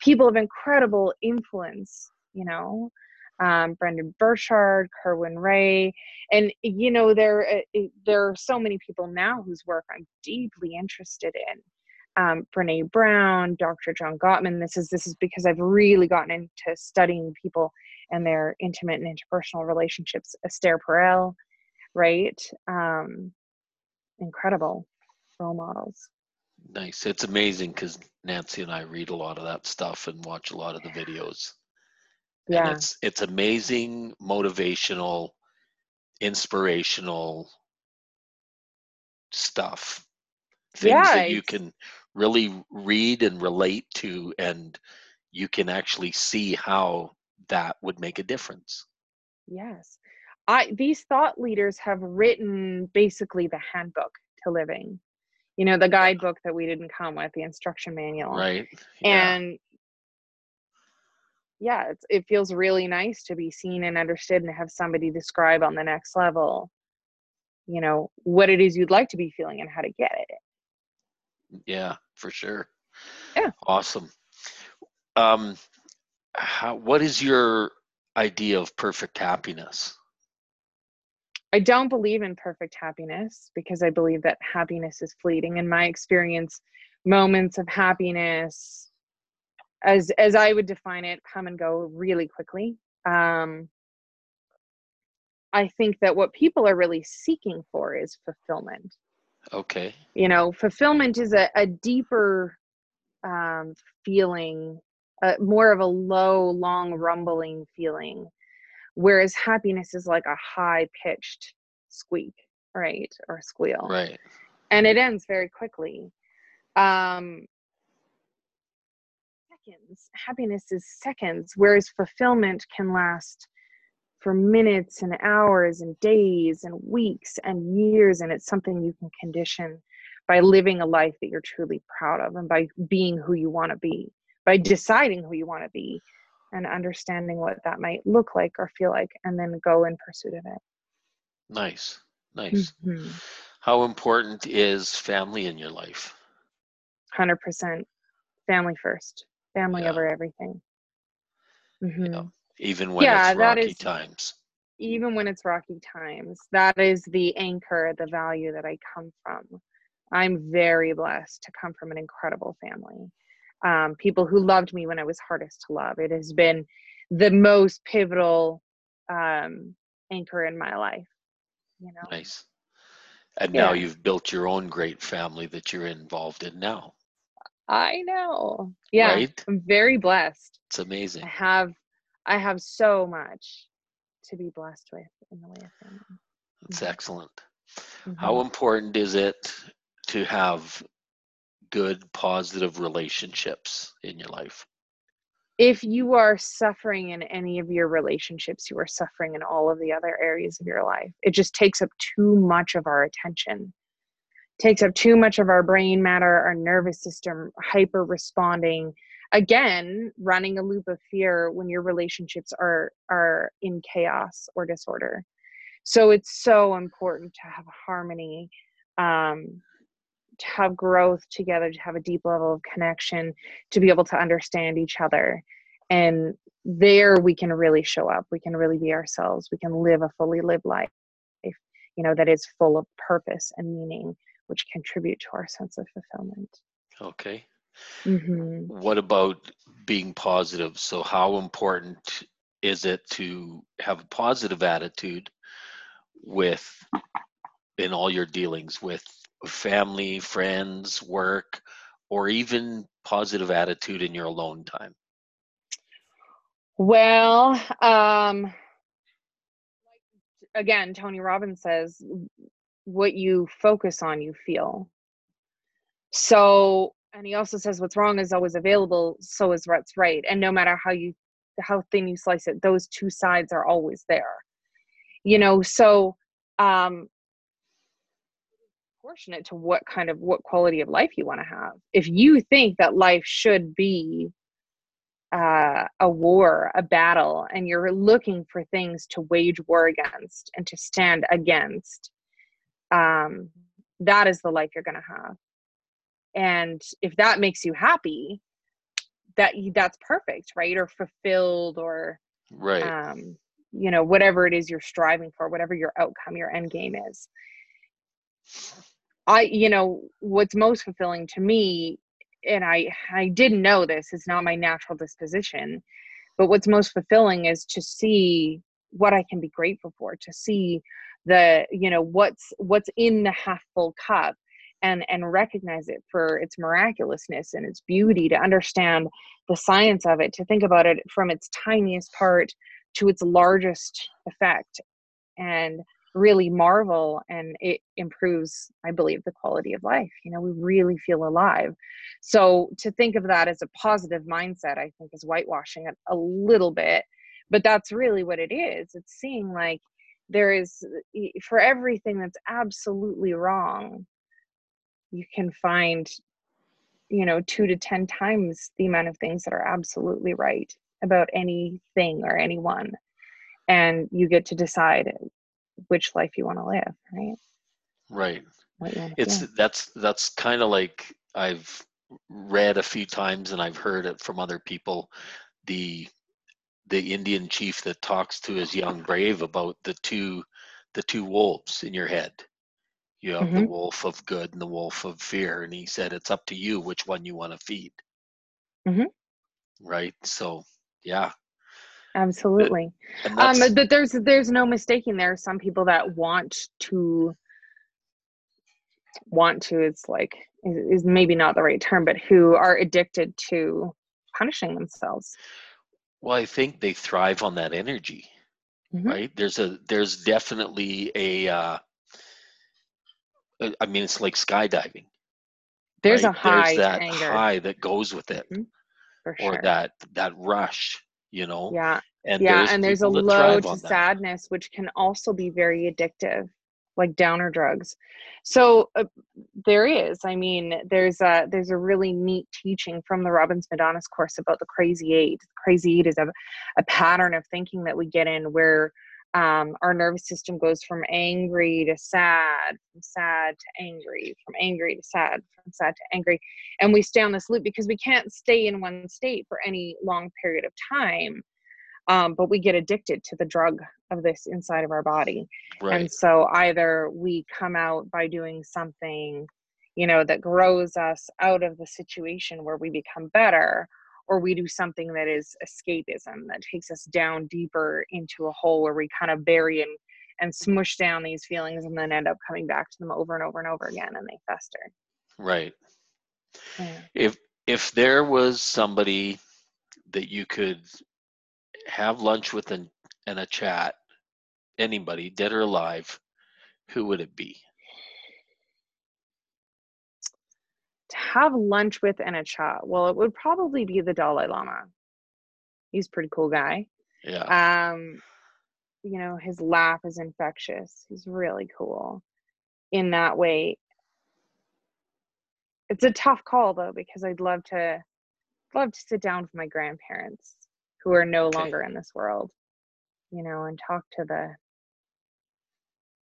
people of incredible influence, you know, um, Brendon Burchard, Kerwin Rae, and you know there uh, there are so many people now whose work I'm deeply interested in. Um, Brene Brown, Dr. John Gottman. This is this is because I've really gotten into studying people and their intimate and interpersonal relationships. Esther Perel, right? Um, incredible role models. nice it's amazing because nancy and i read a lot of that stuff and watch a lot of the videos and Yeah, it's it's amazing motivational inspirational stuff things Yeah, that you can really read and relate to and you can actually see how that would make a difference yes. I these thought leaders have written basically the handbook to living. You know, the guidebook that we didn't come with, the instruction manual. right yeah And yeah, it's, it feels really nice to be seen and understood and have somebody describe on the next level, you know, what it is you'd like to be feeling and how to get it. yeah for sure Yeah. awesome um how, what is your idea of perfect happiness I don't believe in perfect happiness because I believe that happiness is fleeting. In my experience, moments of happiness, as as I would define it, come and go really quickly. Um, I think that what people are really seeking for is fulfillment. okay You know, fulfillment is a, a deeper um, feeling, uh, more of a low, long, rumbling feeling whereas happiness is like a high pitched squeak right or squeal right. and it ends very quickly. Um seconds happiness is seconds whereas fulfillment can last for minutes and hours and days and weeks and years and it's something you can condition by living a life that you're truly proud of and by being who you want to be by deciding who you want to be and understanding what that might look like or feel like and then go in pursuit of it. Nice nice. Mhm. how important is family in your life? 100% family first. Family Yeah. over everything. Mhm. even when Yeah, it's rocky is- times. even when it's rocky times that is the anchor the value that i come from. I'm very blessed to come from an incredible family um, people who loved me when i was hardest to love it has been the most pivotal um, anchor in my life you know nice And now you've built your own great family that you're involved in now. I know. Yeah. Right? I'm very blessed. It's amazing. I have I have so much to be blessed with in the way of family. It's Mhm. excellent. Mhm. How important is it to have good, positive relationships in your life? if you are suffering in any of your relationships, you are suffering in all of the other areas of your life. It just takes up too much of our attention, takes up too much of our brain matter, our nervous system, hyper responding. Again, running a loop of fear when your relationships are are in chaos or disorder. So it's so important to have harmony, um, to have growth together, to have a deep level of connection, to be able to understand each other. And there we can really show up. We can really be ourselves. We can live a fully lived life, you know, that is full of purpose and meaning, which contribute to our sense of fulfillment. Okay. hmm What about being positive? So, how important is it to have a positive attitude with in all your dealings with family, friends, work, or even positive attitude in your alone time? Well, um, again, Tony Robbins says, what you focus on, you feel. So, and he also says, what's wrong is always available, so is what's right. And no matter how you, how thin you slice it, those two sides are always there. You know, so, um, proportionate to what kind of what quality of life you want to have. If you think that life should be uh, a war, a battle, and you're looking for things to wage war against and to stand against, um, that is the life you're going to have. And if that makes you happy, that that's perfect, right? Or fulfilled, or Right. um, you know, whatever it is you're striving for, whatever your outcome, your end game is. I, you know, what's most fulfilling to me, and I, I didn't know this, it's not my natural disposition, but what's most fulfilling is to see what I can be grateful for, to see the, you know, what's what's in the half full cup and and recognize it for its miraculousness and its beauty, to understand the science of it, to think about it from its tiniest part to its largest effect. And really marvel and it improves i believe the quality of life you know we really feel alive. So to think of that as a positive mindset i think is whitewashing it a little bit but that's really what it is. It's seeing like there is for everything that's absolutely wrong you can find you know two to ten times the amount of things that are absolutely right about anything or anyone and you get to decide which life you want to live right Right. what you want to It's that's that's kind of like I've read a few times and I've heard it from other people. The the Indian chief that talks to his young brave about the two the two wolves in your head. You have the Mhm. wolf of good and the wolf of fear, and he said it's up to you which one you want to feed. Mhm. Right. So yeah, absolutely um but there's there's no mistaking there are some people that want to want to it's like is, maybe not the right term but who are addicted to punishing themselves well, I think they thrive on that energy. Mhm. right there's a there's definitely a uh uh, i mean it's like skydiving there's a high there's that anger high that goes with it Mhm. for or that that rush you know yeah and yeah there's and there's a low to that. sadness which can also be very addictive like downer drugs. So uh, there is i mean there's a there's a really neat teaching from the robbins Madanes course about the crazy eight the crazy eight is a, a pattern of thinking that we get in where um, our nervous system goes from angry to sad from sad to angry from angry to sad from sad to angry and we stay on this loop because we can't stay in one state for any long period of time um, but we get addicted to the drug of this inside of our body. Right. and so either we come out by doing something you know that grows us out of the situation where we become better or we do something that is escapism that takes us down deeper into a hole where we kind of bury and and smush down these feelings and then end up coming back to them over and over and over again and they fester Right. yeah. If if there was somebody that you could have lunch with and, and a chat, anybody, dead or alive, who would it be? To have lunch with and a chat well it would probably be the dalai lama he's a pretty cool guy Yeah. um you know his laugh is infectious he's really cool in that way it's a tough call though because i'd love to love to sit down with my grandparents who are no Okay. longer in this world you know and talk to the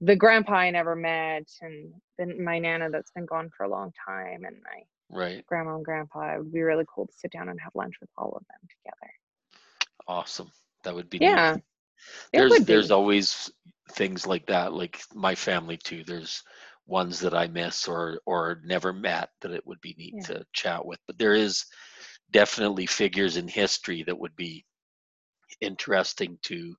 the grandpa i never met and then my nana that's been gone for a long time and my Right. grandma and grandpa it would be really cool to sit down and have lunch with all of them together Awesome. That would be yeah it there's there's always things like that like my family too there's ones that i miss or or never met that it would be neat Yeah. to chat with but there is definitely figures in history that would be interesting to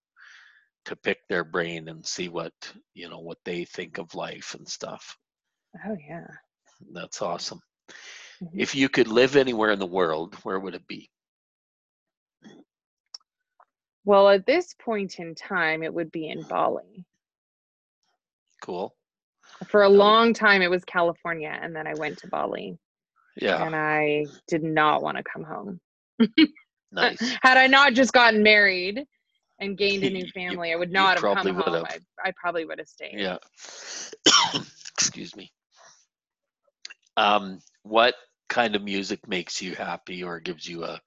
to pick their brain and see what you know what they think of life and stuff. Oh yeah. That's awesome. Mhm. if you could live anywhere in the world where would it be? Well, at this point in time, it would be in Bali. cool. For a long time, it was California, and then I went to Bali, yeah. And I did not want to come home. <laughs> nice. Had I not just gotten married and gained a You- new you- family, I would not have come home. have. I, I probably would have stayed. Yeah. <coughs> Excuse me. Um, what kind of music makes you happy or gives you a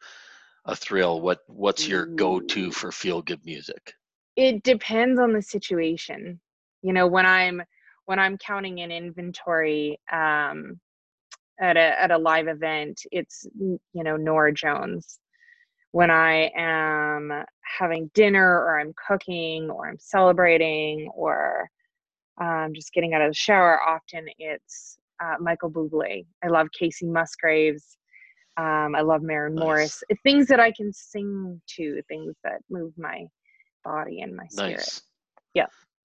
a thrill? What what's your go-to for feel good music? It depends on the situation. You know, when I'm when I'm counting an inventory um, at a at a live event, it's you know Norah Jones. When I am having dinner or I'm cooking or I'm celebrating or um, just getting out of the shower, often it's uh, Michael Bublé. I love Kacey Musgraves. Um, I love Maren Nice. Morris. Things that I can sing to, things that move my body and my spirit. Nice. Yeah.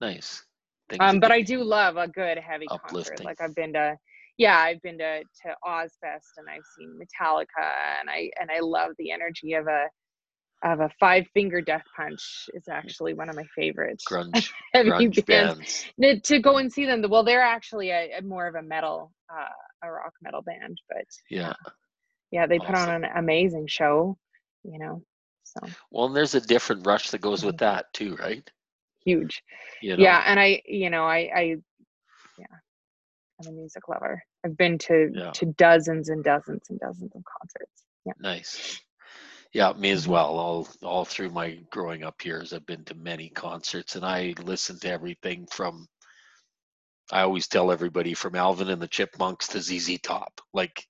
Nice. Things Um, but I do love a good heavy concert. Like I've been to, yeah, I've been to to Ozzfest and I've seen Metallica and I and I love the energy of a of a five finger death punch is actually one of my favorite grunge <laughs> grunge bands. bands. To go and see them, well, they're actually a, a more of a metal, uh, a rock metal band, but Yeah. yeah, they put on an amazing show. You know, so Well, and there's a different rush that goes with that too, right? huge. You know. yeah and i you know i i yeah i'm a music lover i've been to Yeah. to dozens and dozens and dozens of concerts yeah Nice. Yeah, me as Mhm. well. All all through my growing up years, I've been to many concerts, and I listen to everything from. I always tell everybody from Alvin and the Chipmunks to ZZ Top, like.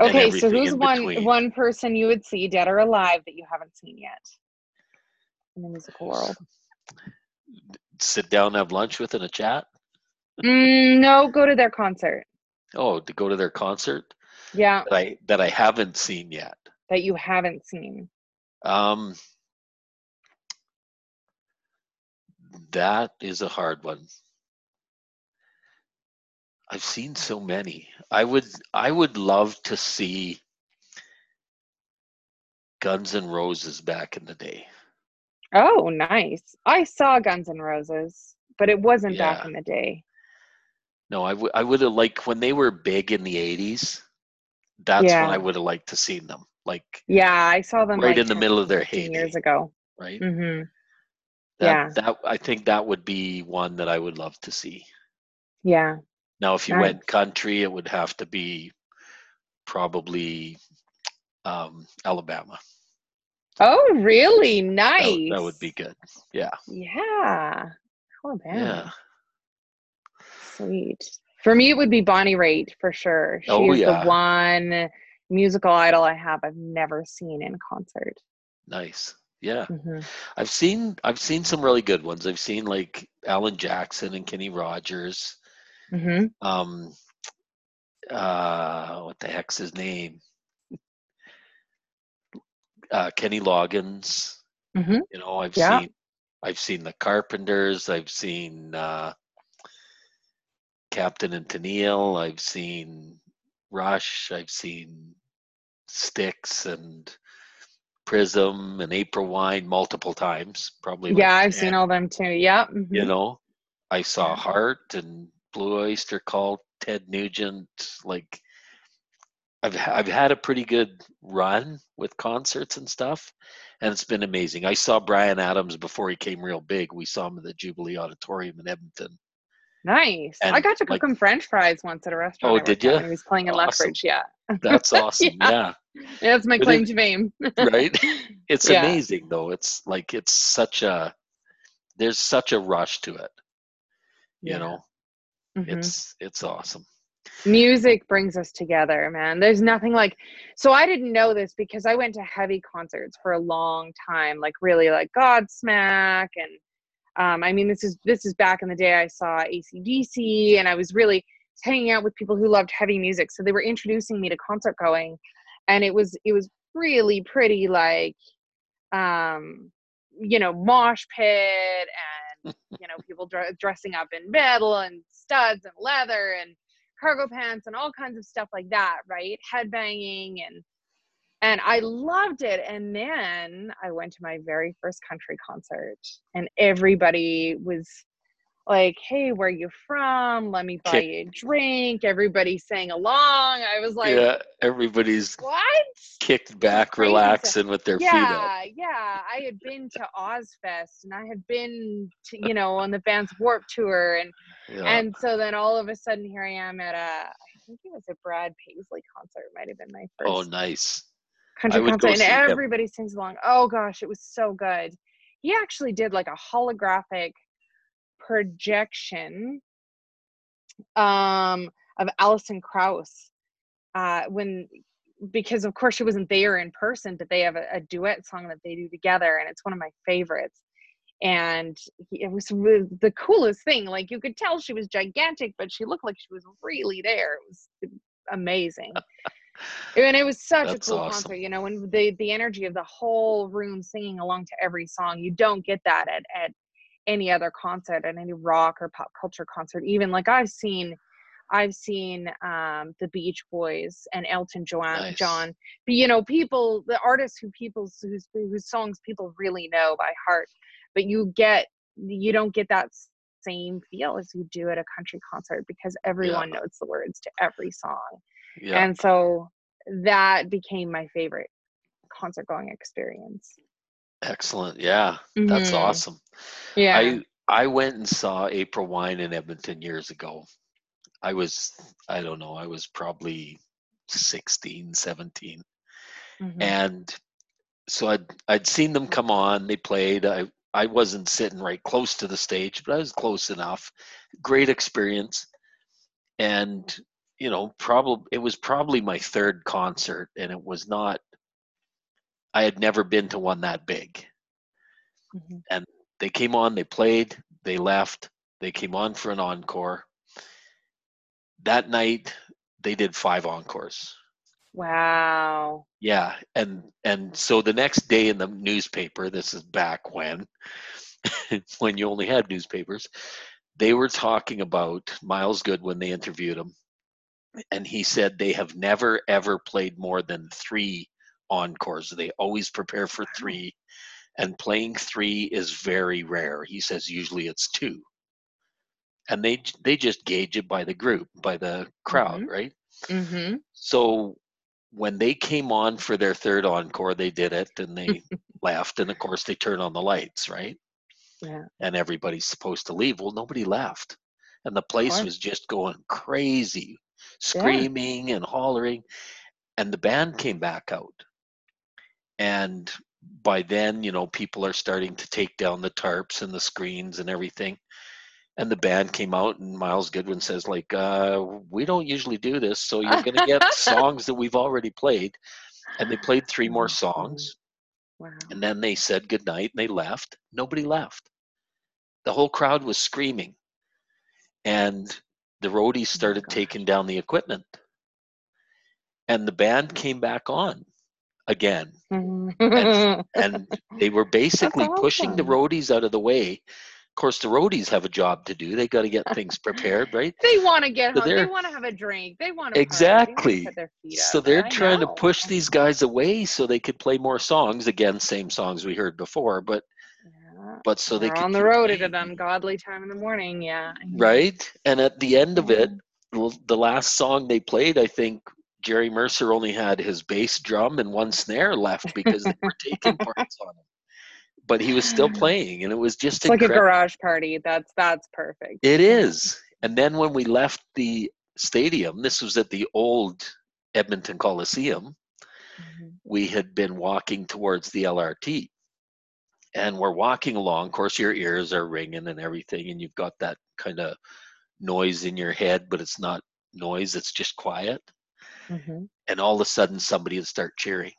okay so who's one between. one person you would see dead or alive that you haven't seen yet in the musical world Sit down, have lunch with, and a chat. Mm, no go to their concert Oh, to go to their concert yeah that I that I haven't seen yet. that you haven't seen Um, that is a hard one. I've seen so many. I would I would love to see Guns N' Roses back in the day. oh nice i saw guns N' roses but it wasn't back in the day No, I would I would have like when they were big in the '80s. That's when I would have liked to seen them. Like yeah i saw them Right like in the middle of their 15 heyday. years ago right. hmm That, yeah. That I think that would be one that I would love to see. yeah Now, if you Nice. went country, it would have to be probably um, Alabama. Oh, really? Nice. would- that would be good. Yeah. Yeah. Alabama. Yeah. Sweet. For me, it would be Bonnie Raitt for sure. She Oh, is yeah. the one musical idol I have I've never seen in concert. Nice. Yeah. hmm I've seen I've seen some really good ones. I've seen like Alan Jackson and Kenny Rogers. hmm Um uh what the heck's his name? Uh Kenny Loggins. Mhm. You know, I've Yeah. seen I've seen the Carpenters. I've seen uh, Captain and Tennille. I've seen Rush. I've seen Styx and Prism and April Wine multiple times. Probably. Yeah, like I've seen 10, all them too. Yep. mhm. You know, I saw. Heart and Blue Oyster Cult, Ted Nugent. Like, I've I've had a pretty good run with concerts and stuff, and it's been amazing. I saw Bryan Adams before he came real big. We saw him at the Jubilee Auditorium in Edmonton. Nice. I got to cook like- him French fries once at a restaurant. Oh, did you? he was playing in Awesome. Lethbridge. Yeah. That's awesome. <laughs> yeah. That's my But claim it- to fame. <laughs> right it's Yeah. amazing though it's like it's such a there's such a rush to it you Yeah. know Mhm. it's it's awesome music brings us together man there's nothing like so i didn't know this because i went to heavy concerts for a long time like really like godsmack and um, i mean this is this is back in the day i saw acdc and i was really hanging out with people who loved heavy music. So they were introducing me to concert going and it was it was really pretty like um you know mosh pit and <laughs> you know people dr- dressing up in metal and studs and leather and cargo pants and all kinds of stuff like that right? Headbanging and and i loved it and then i went to my very first country concert and everybody was like hey where you from let me buy you a drink everybody sang along i was like yeah everybody's what kicked back relaxing with their feet up yeah, yeah. I had been to Ozzfest and I had been to, you know, on the Vans Warp Tour and yeah. and so then all of a sudden here I am at a I think it was a Brad Paisley concert. It might have been my oh, first oh nice country I would go concert and see him. everybody sings along. Oh gosh, it was so good. He actually did like a holographic projection um of Alison Krauss uh when because of course she wasn't there in person but they have a, a duet song that they do together and it's one of my favorites and he, it was really the coolest thing like you could tell she was gigantic but she looked like she was really there it was amazing <laughs> and it was such That's a cool awesome. concert you know when the the energy of the whole room singing along to every song you don't get that at at any other concert at any rock or pop culture concert even like i've seen i've seen um the beach boys and elton john Nice. john but you know people the artists who people whose whose songs people really know by heart but you get you don't get that same feel as you do at a country concert because everyone knows the words to every song yeah and so that became my favorite concert going experience excellent yeah that's Mhm. awesome yeah i i went and saw april wine in edmonton years ago i was i don't know i was probably 16 17 Mhm. and so I'd I'd seen them come on. They played. I I wasn't sitting right close to the stage, but I was close enough. Great experience, and you know, probably it was probably my third concert, and it was not. I had never been to one that big. Mhm. They came on, they played, they left. They came on for an encore. That night, they did five encores. wow Yeah, and and so the next day in the newspaper, this is back when <laughs> when you only had newspapers, they were talking about Myles Goodwyn they interviewed him, and he said they have never ever played more than three encores. They always prepare for three, and playing three is very rare. He says usually it's two, and they they just gauge it by the group, by the crowd, Mhm. right? mm-hmm. So when they came on for their third encore, they did it and they <laughs> left. And of course, they turn on the lights, right? yeah And everybody's supposed to leave. Well, nobody left. And the place was just going crazy, screaming and hollering. And the band came back out. And by then, you know, people are starting to take down the tarps and the screens and everything. And the band came out, and Myles Goodwyn says, like, uh, we don't usually do this, so you're going to get <laughs> songs that we've already played. And they played three more songs, wow and then they said goodnight, and they left. Nobody left. The whole crowd was screaming. And the roadies started gosh. taking down the equipment. And the band came back on again. Mhm. <laughs> And <laughs> they were basically pushing the roadies out of the way. Of course, the roadies have a job to do. They got to get things <laughs> prepared, right? they want to get So home. They want to have a drink. They want to Exactly. Feet So they're I trying to push these guys away so they could play more songs. Again, same songs we heard before, but. But so they could on the road at an <laughs> ungodly time in the morning. Yeah. Right? And at the end of it, Yeah. the last song they played, I think Jerry Mercer only had his bass drum and one snare left because they were taking <laughs> parts on him. But he was still <sighs> playing, and it was just It's like a garage party. That's that's perfect. It is. And then when we left the stadium, this was at the old Edmonton Coliseum, Mhm. we had been walking towards the LRT. And we're walking along. Of course, your ears are ringing and everything, and you've got that kind of noise in your head, but it's not noise, it's just quiet. Mhm. And all of a sudden, somebody would start cheering.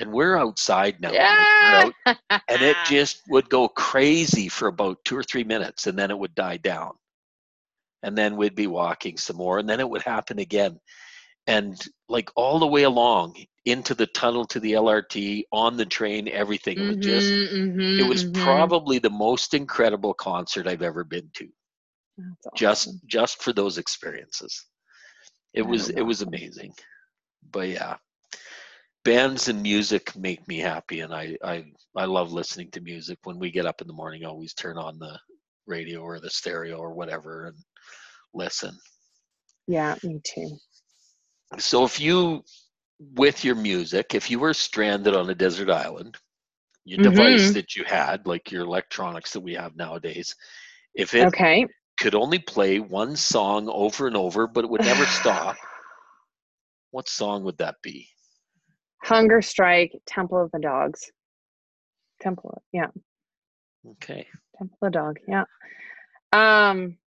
And we're outside now. Yeah. out- and it <laughs> just would go crazy for about two or three minutes, and then it would die down. And then we'd be walking some more, and then it would happen again. And like all the way along into the tunnel to the LRT, on the train, everything. It was just Mhm, mhm, it was mhm. probably the most incredible concert I've ever been to. That's Just just for those experiences. It was it was amazing. But yeah. Bands and music make me happy and I, I I love listening to music. When we get up in the morning, I always turn on the radio or the stereo or whatever and listen. Yeah, me too. So if you with your music, if you were stranded on a desert island, your device Mhm. that you had, like your electronics that we have nowadays, if it Okay. could only play one song over and over, but it would never <sighs> stop, what song would that be? Hunger Strike, Temple of the Dogs. Temple, yeah, Okay. Temple of the Dog, yeah. Um,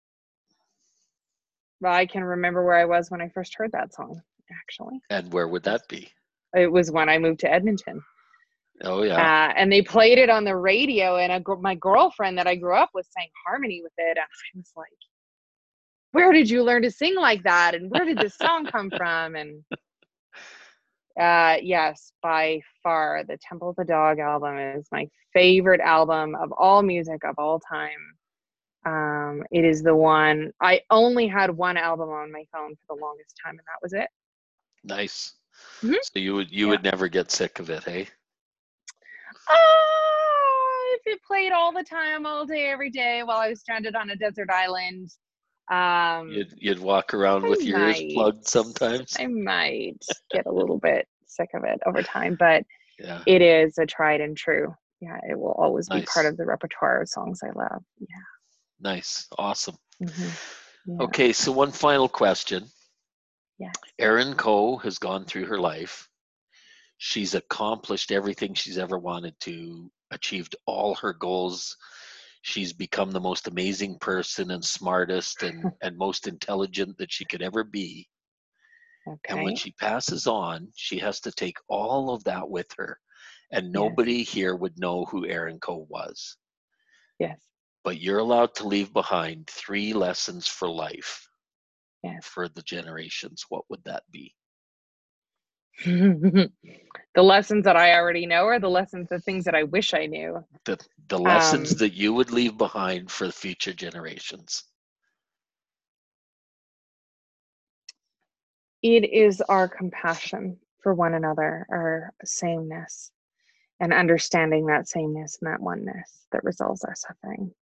well, I can remember where I was when I first heard that song. Actually, And where would that be? it was when I moved to Edmonton, Oh yeah. uh, and they played it on the radio. And a, my girlfriend that I grew up with sang harmony with it, and I was like, "Where did you learn to sing like that? And where did this song come <laughs> from?" And uh yes by far the temple of the dog album is my favorite album of all music of all time um it is the one i only had one album on my phone for the longest time and that was it nice. Mhm. So you would you Yeah. would never get sick of it, hey? uh, if it played all the time all day every day while i was stranded on a desert island um You'd you'd walk around I with your ears plugged sometimes. i might get a little bit sick of it over time but Yeah. it is a tried and true. Yeah, it will always be part of the repertoire of songs I love. Yeah. Nice. Awesome. Mhm, yeah, Okay, so one final question. Yes. Erin Coe has gone through her life. She's accomplished everything she's ever wanted to, achieved all her goals. She's become the most amazing person and smartest and, <laughs> and most intelligent that she could ever be. Okay. And when she passes on, she has to take all of that with her. And Yes. nobody here would know who Erin Coe was. Yes. But you're allowed to leave behind three lessons for life Yes. for the generations. What would that be? <laughs> the lessons that I already know are the lessons, the things that I wish I knew. the the lessons Um, that you would leave behind for future generations It is our compassion for one another, our sameness, and understanding that sameness and that oneness that resolves our suffering.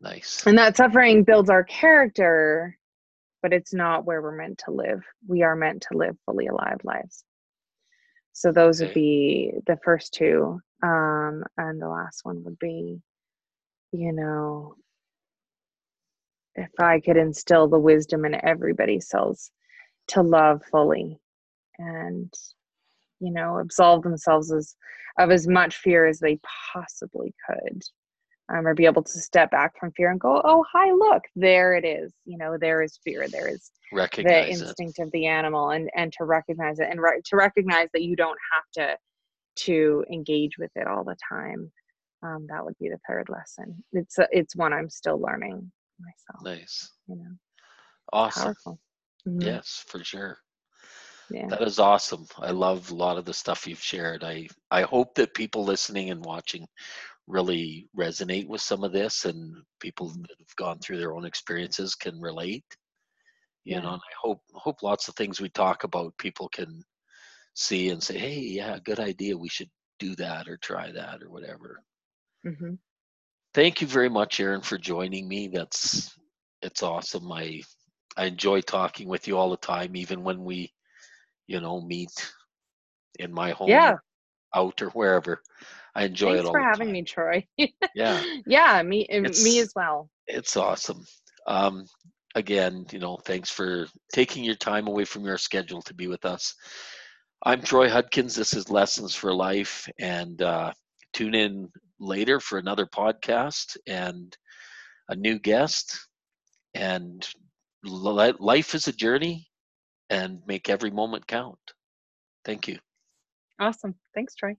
nice And that suffering builds our character, but it's not where we're meant to live. We are meant to live fully alive lives. So those would be the first two. Um, and the last one would be, you know, if I could instill the wisdom in everybody's souls to love fully and, you know, absolve themselves as, of as much fear as they possibly could um, or be able to step back from fear and go, oh, hi, look, there it is. You know, there is fear. There is the recognize it instinct of the animal and, and to recognize it and re- to recognize that you don't have to, to engage with it all the time. Um, that would be the third lesson. It's, a, it's one I'm still learning myself, nice you know, awesome. Mhm. yes for sure Yeah. That is awesome. I love a lot of the stuff you've shared. I I hope that people listening and watching really resonate with some of this and people that have gone through their own experiences can relate. You Yeah. know, and I hope hope lots of things we talk about people can see and say, "Hey, yeah, good idea. We should do that or try that or whatever." hmm Thank you very much, Erin, for joining me. That's it's awesome. I I enjoy talking with you all the time, even when we, you know, meet in my home Yeah. out or wherever. I enjoy Thanks it all for having me, Troy. <laughs> Yeah, yeah, me uh, me as well. it's awesome. Um, again, you know, thanks for taking your time away from your schedule to be with us. I'm Troy Hudkins. This is Lessons for Life, and uh, tune in later for another podcast and a new guest. And li- life is a journey, and make every moment count. Thank you. Awesome. Thanks, Troy.